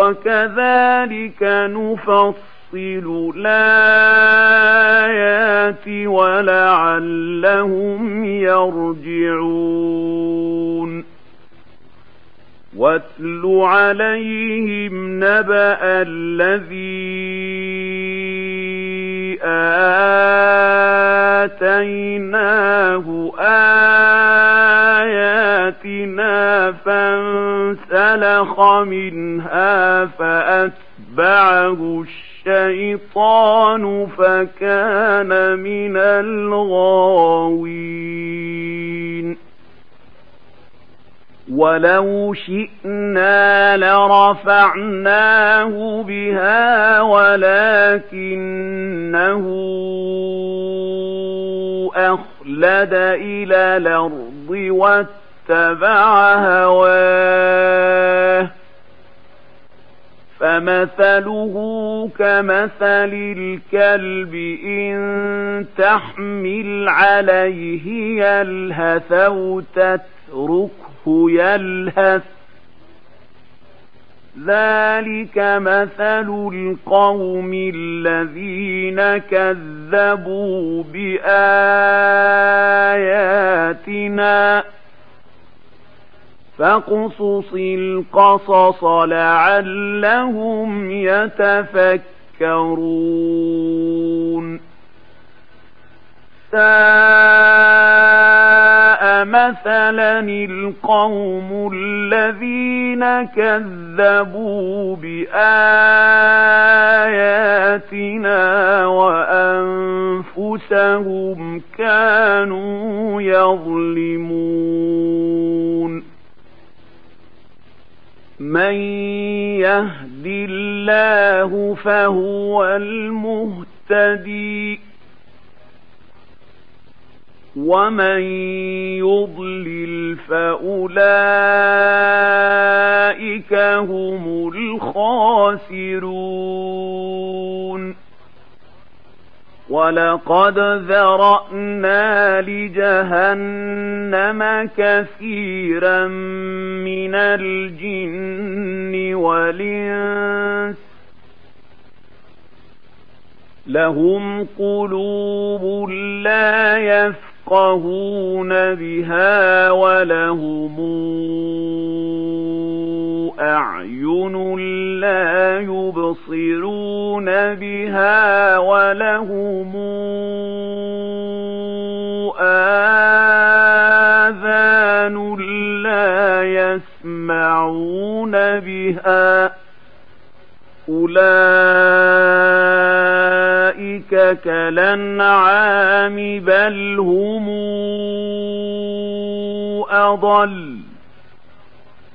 Speaker 1: وكذلك نفصل الآيات ولعلهم يرجعون واتل عليهم نبأ الذي آتيناه آيات آياتنا فانسلخ منها فأتبعه الشيطان فكان من الغاوين ولو شئنا لرفعناه بها ولكنه أخلد إلى الأرض واتبع هواه فمثله كمثل الكلب إن تحمل عليه يلهث أو تتركه يلهث ذلك مثل القوم الذين كذبوا بآياتنا فاقصص القصص لعلهم يتفكرون سَاءَ مَثَلًا الْقَوْمُ الَّذِينَ كَذَّبُوا بِآيَاتِنَا وَأَنفُسَهُمْ كَانُوا يَظْلِمُونَ مَن يَهْدِ اللَّهُ فَهُوَ الْمُهْتَدِي ومن يضلل فأولئك هم الخاسرون ولقد ذرأنا لجهنم كثيرا من الجن والإنس لهم قلوب لا يفهمون يفقهون بها ولهم أعين لا يبصرون بها ولهم آذان لا يسمعون بها أولئك أولئك كالأنعام بل هم أضل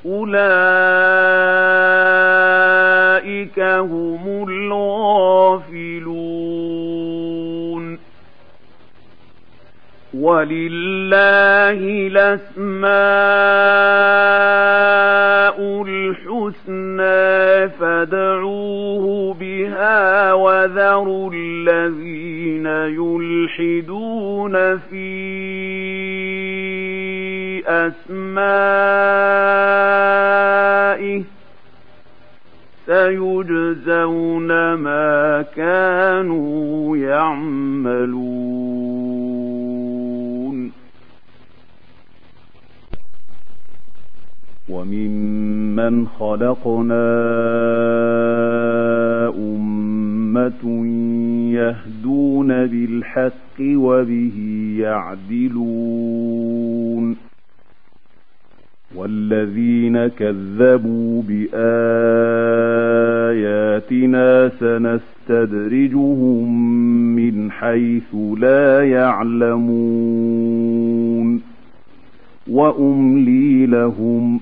Speaker 1: أولئك هم الغافلون وَلِلَّهِ الْأَسْمَاءُ الْحُسْنَى فَادْعُوهُ بِهَا وَذَرُوا الَّذِينَ يُلْحِدُونَ فِي أَسْمَائِهِ سَيُجْزَوْنَ مَا كَانُوا يَعْمَلُونَ وممن خلقنا أمة يهدون بالحق وبه يعدلون والذين كذبوا بآياتنا سنستدرجهم من حيث لا يعلمون وأملي لهم ۖ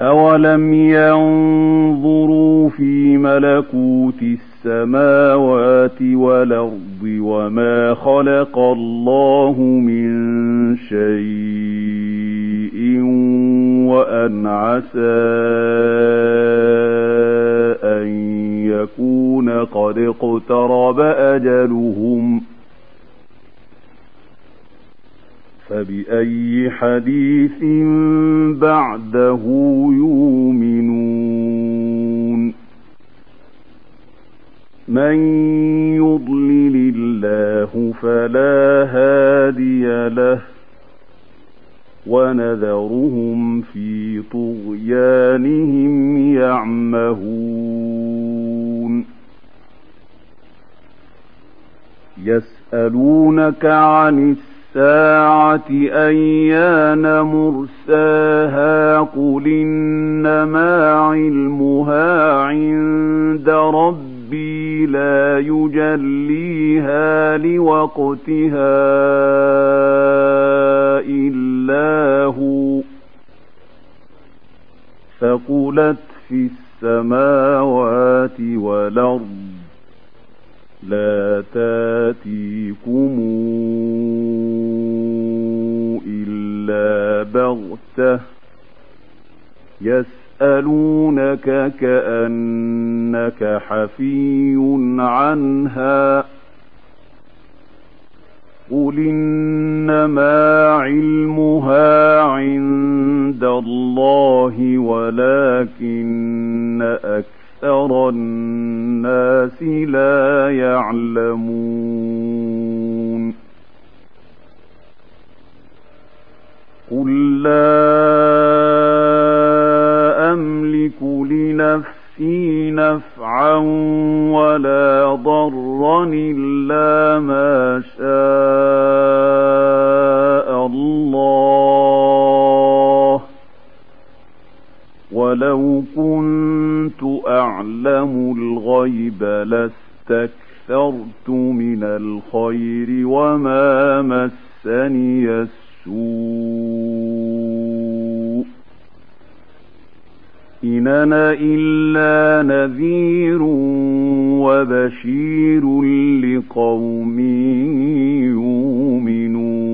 Speaker 1: أَوَلَمْ يَنظُرُوا فِي مَلَكُوتِ السَّمَاوَاتِ وَالْأَرْضِ وَمَا خَلَقَ اللَّهُ مِن شَيْءٍ وَأَنْ عَسَى أَنْ يَكُونَ قَدِ اقْتَرَبَ أَجَلُهُمْ ۖ فبأي حديث بعده يؤمنون من يضلل الله فلا هادي له ونذرهم في طغيانهم يعمهون يسألونك عن الس السَّاعَةِ أَيَّانَ مُرْسَاهَا قُلْ إِنَّمَا عِلْمُهَا عِندَ رَبِّي لَا يُجَلِّيهَا لِوَقْتِهَا إِلَّا هُوَ فقلت فِي السَّمَاوَاتِ وَالْأَرْضِ لا تاتيكم إلا بغتة يسألونك كأنك حفي عنها قل إنما علمها عند الله ولكن أكثر أكثر الناس لا يعلمون قل لا أملك لنفسي نفعا ولا ضرا إلا ما شاء الله ولو كنت أعلم الغيب لاستكثرت من الخير وما مسني السوء إن أنا إلا نذير وبشير لقوم يؤمنون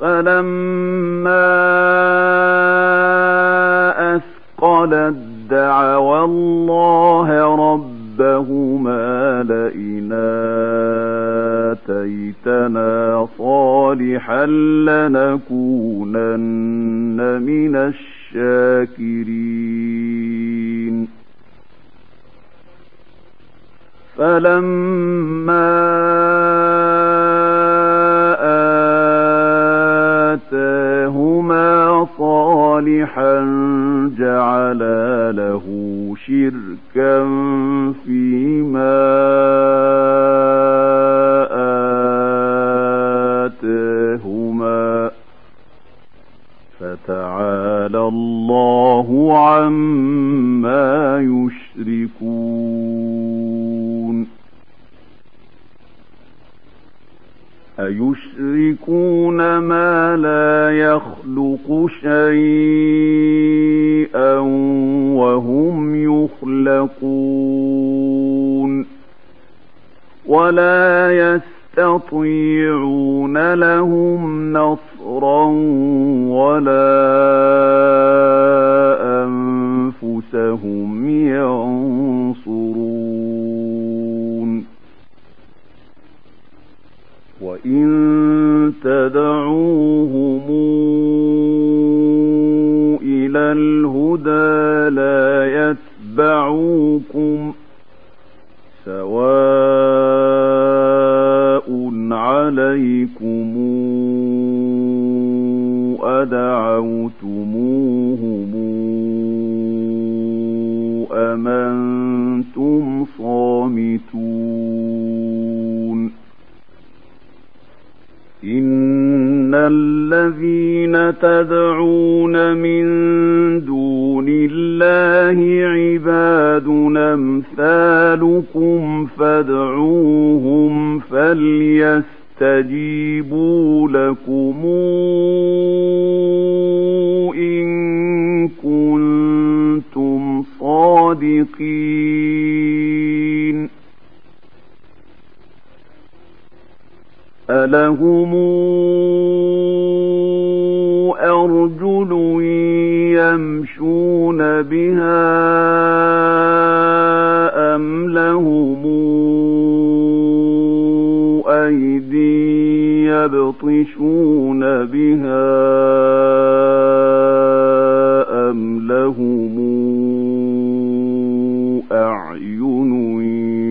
Speaker 1: فلما أثقلت دعوا الله ربهما لئن آتيتنا صالحا لنكونن من الشاكرين فلما آتاهما صالحا جعلا له شركا فيما آتاهما فتعالى الله عما يشركون أيشركون ما لا يخلق شيئا وهم يخلقون ولا يستطيعون لهم نصرا ولا أنفسهم ينصرون إن تدعوهم إلى الهدى لا يتبعوكم سواء عليكم أدعوتموهم أم أنتم صامتون إن الذين تدعون من دون الله عباد أمثالكم فادعوهم فليستجيبوا لكم إن كنتم صادقين ألهم أرجل يمشون بها أم لهم أيدي يبطشون بها أم لهم أعين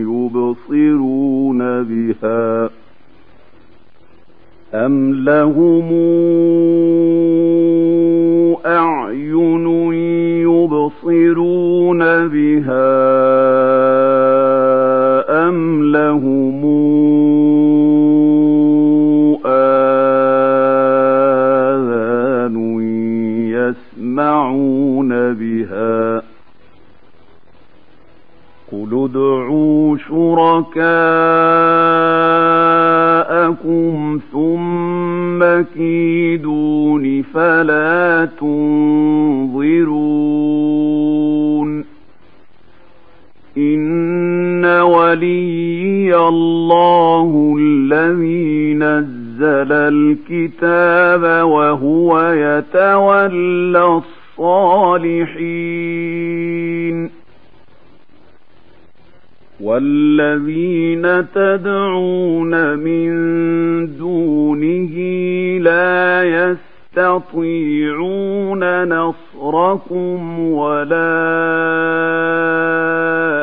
Speaker 1: يبصرون بها أَمْ لَهُمْ أَعْيُنٌ يُبْصِرُونَ بِهَا أَمْ لَهُمْ آذَانٌ يَسْمَعُونَ بِهَا قل ادعوا شركاءكم ثم كيدون فلا تنظرون إن ولي الله الذي نزل الكتاب وهو يتولى الصالحين والذين تدعون من دونه لا يستطيعون نصركم ولا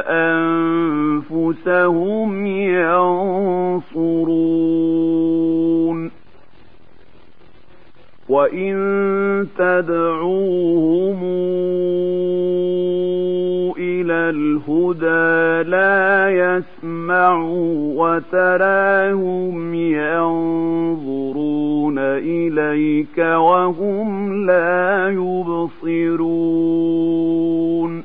Speaker 1: أنفسهم ينصرون وإن تدعوهم إلى الهدى لا يسمعوا وتراهم ينظرون إليك وهم لا يبصرون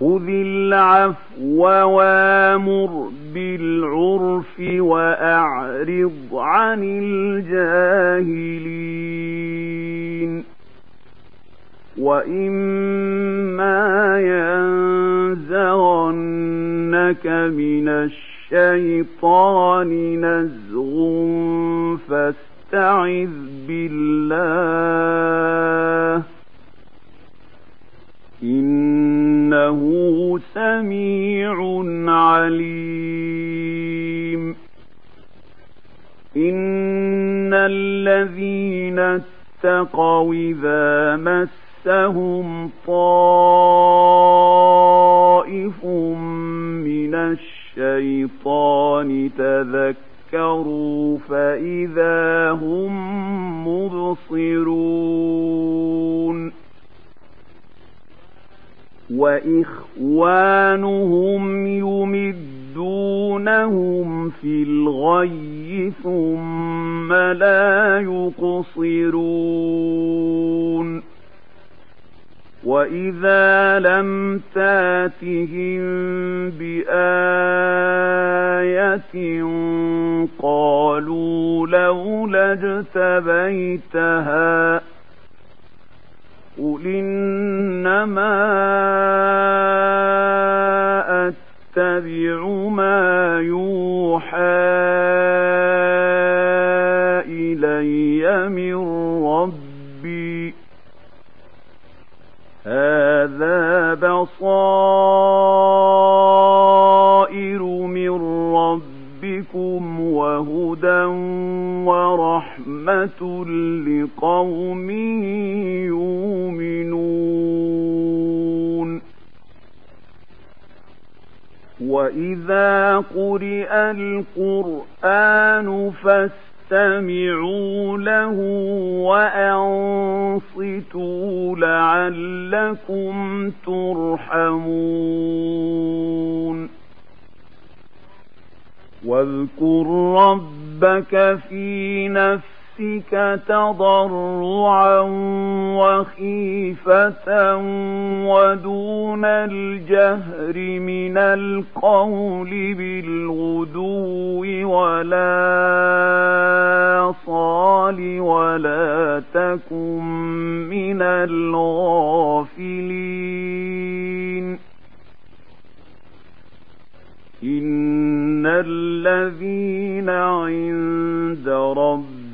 Speaker 1: خذ العفو وامر بالعرف وأعرض عن الجاهلين وإما ينزغنك من الشيطان نزغ فاستعذ بالله إنه سميع عليم إن الذين اتقوا إذا مس يمسهم طائف من الشيطان تذكروا فإذا هم مبصرون وإخوانهم يمدونهم في الغي ثم لا يقصرون وإذا لم تاتهم بآية قالوا لولا اجتبيتها قل إنما أتبع ما يوحى إلي من ربي بَصَائِرُ مِنْ رَبِّكُمْ وَهُدًى وَرَحْمَةٌ لِقَوْمٍ يُؤْمِنُونَ وَإِذَا قُرِئَ الْقُرْآنُ فَاسْتَمِعُوا فَاسْتَمِعُوا لَهُ وَأَنصِتُوا لَعَلَّكُمْ تُرْحَمُونَ وَاذْكُر رَّبَّكَ فِي نَفْسِكَ نفسك تضرعا وخيفة ودون الجهر من القول بالغدو ولا صال ولا تكن من الغافلين إن الذين عند ربهم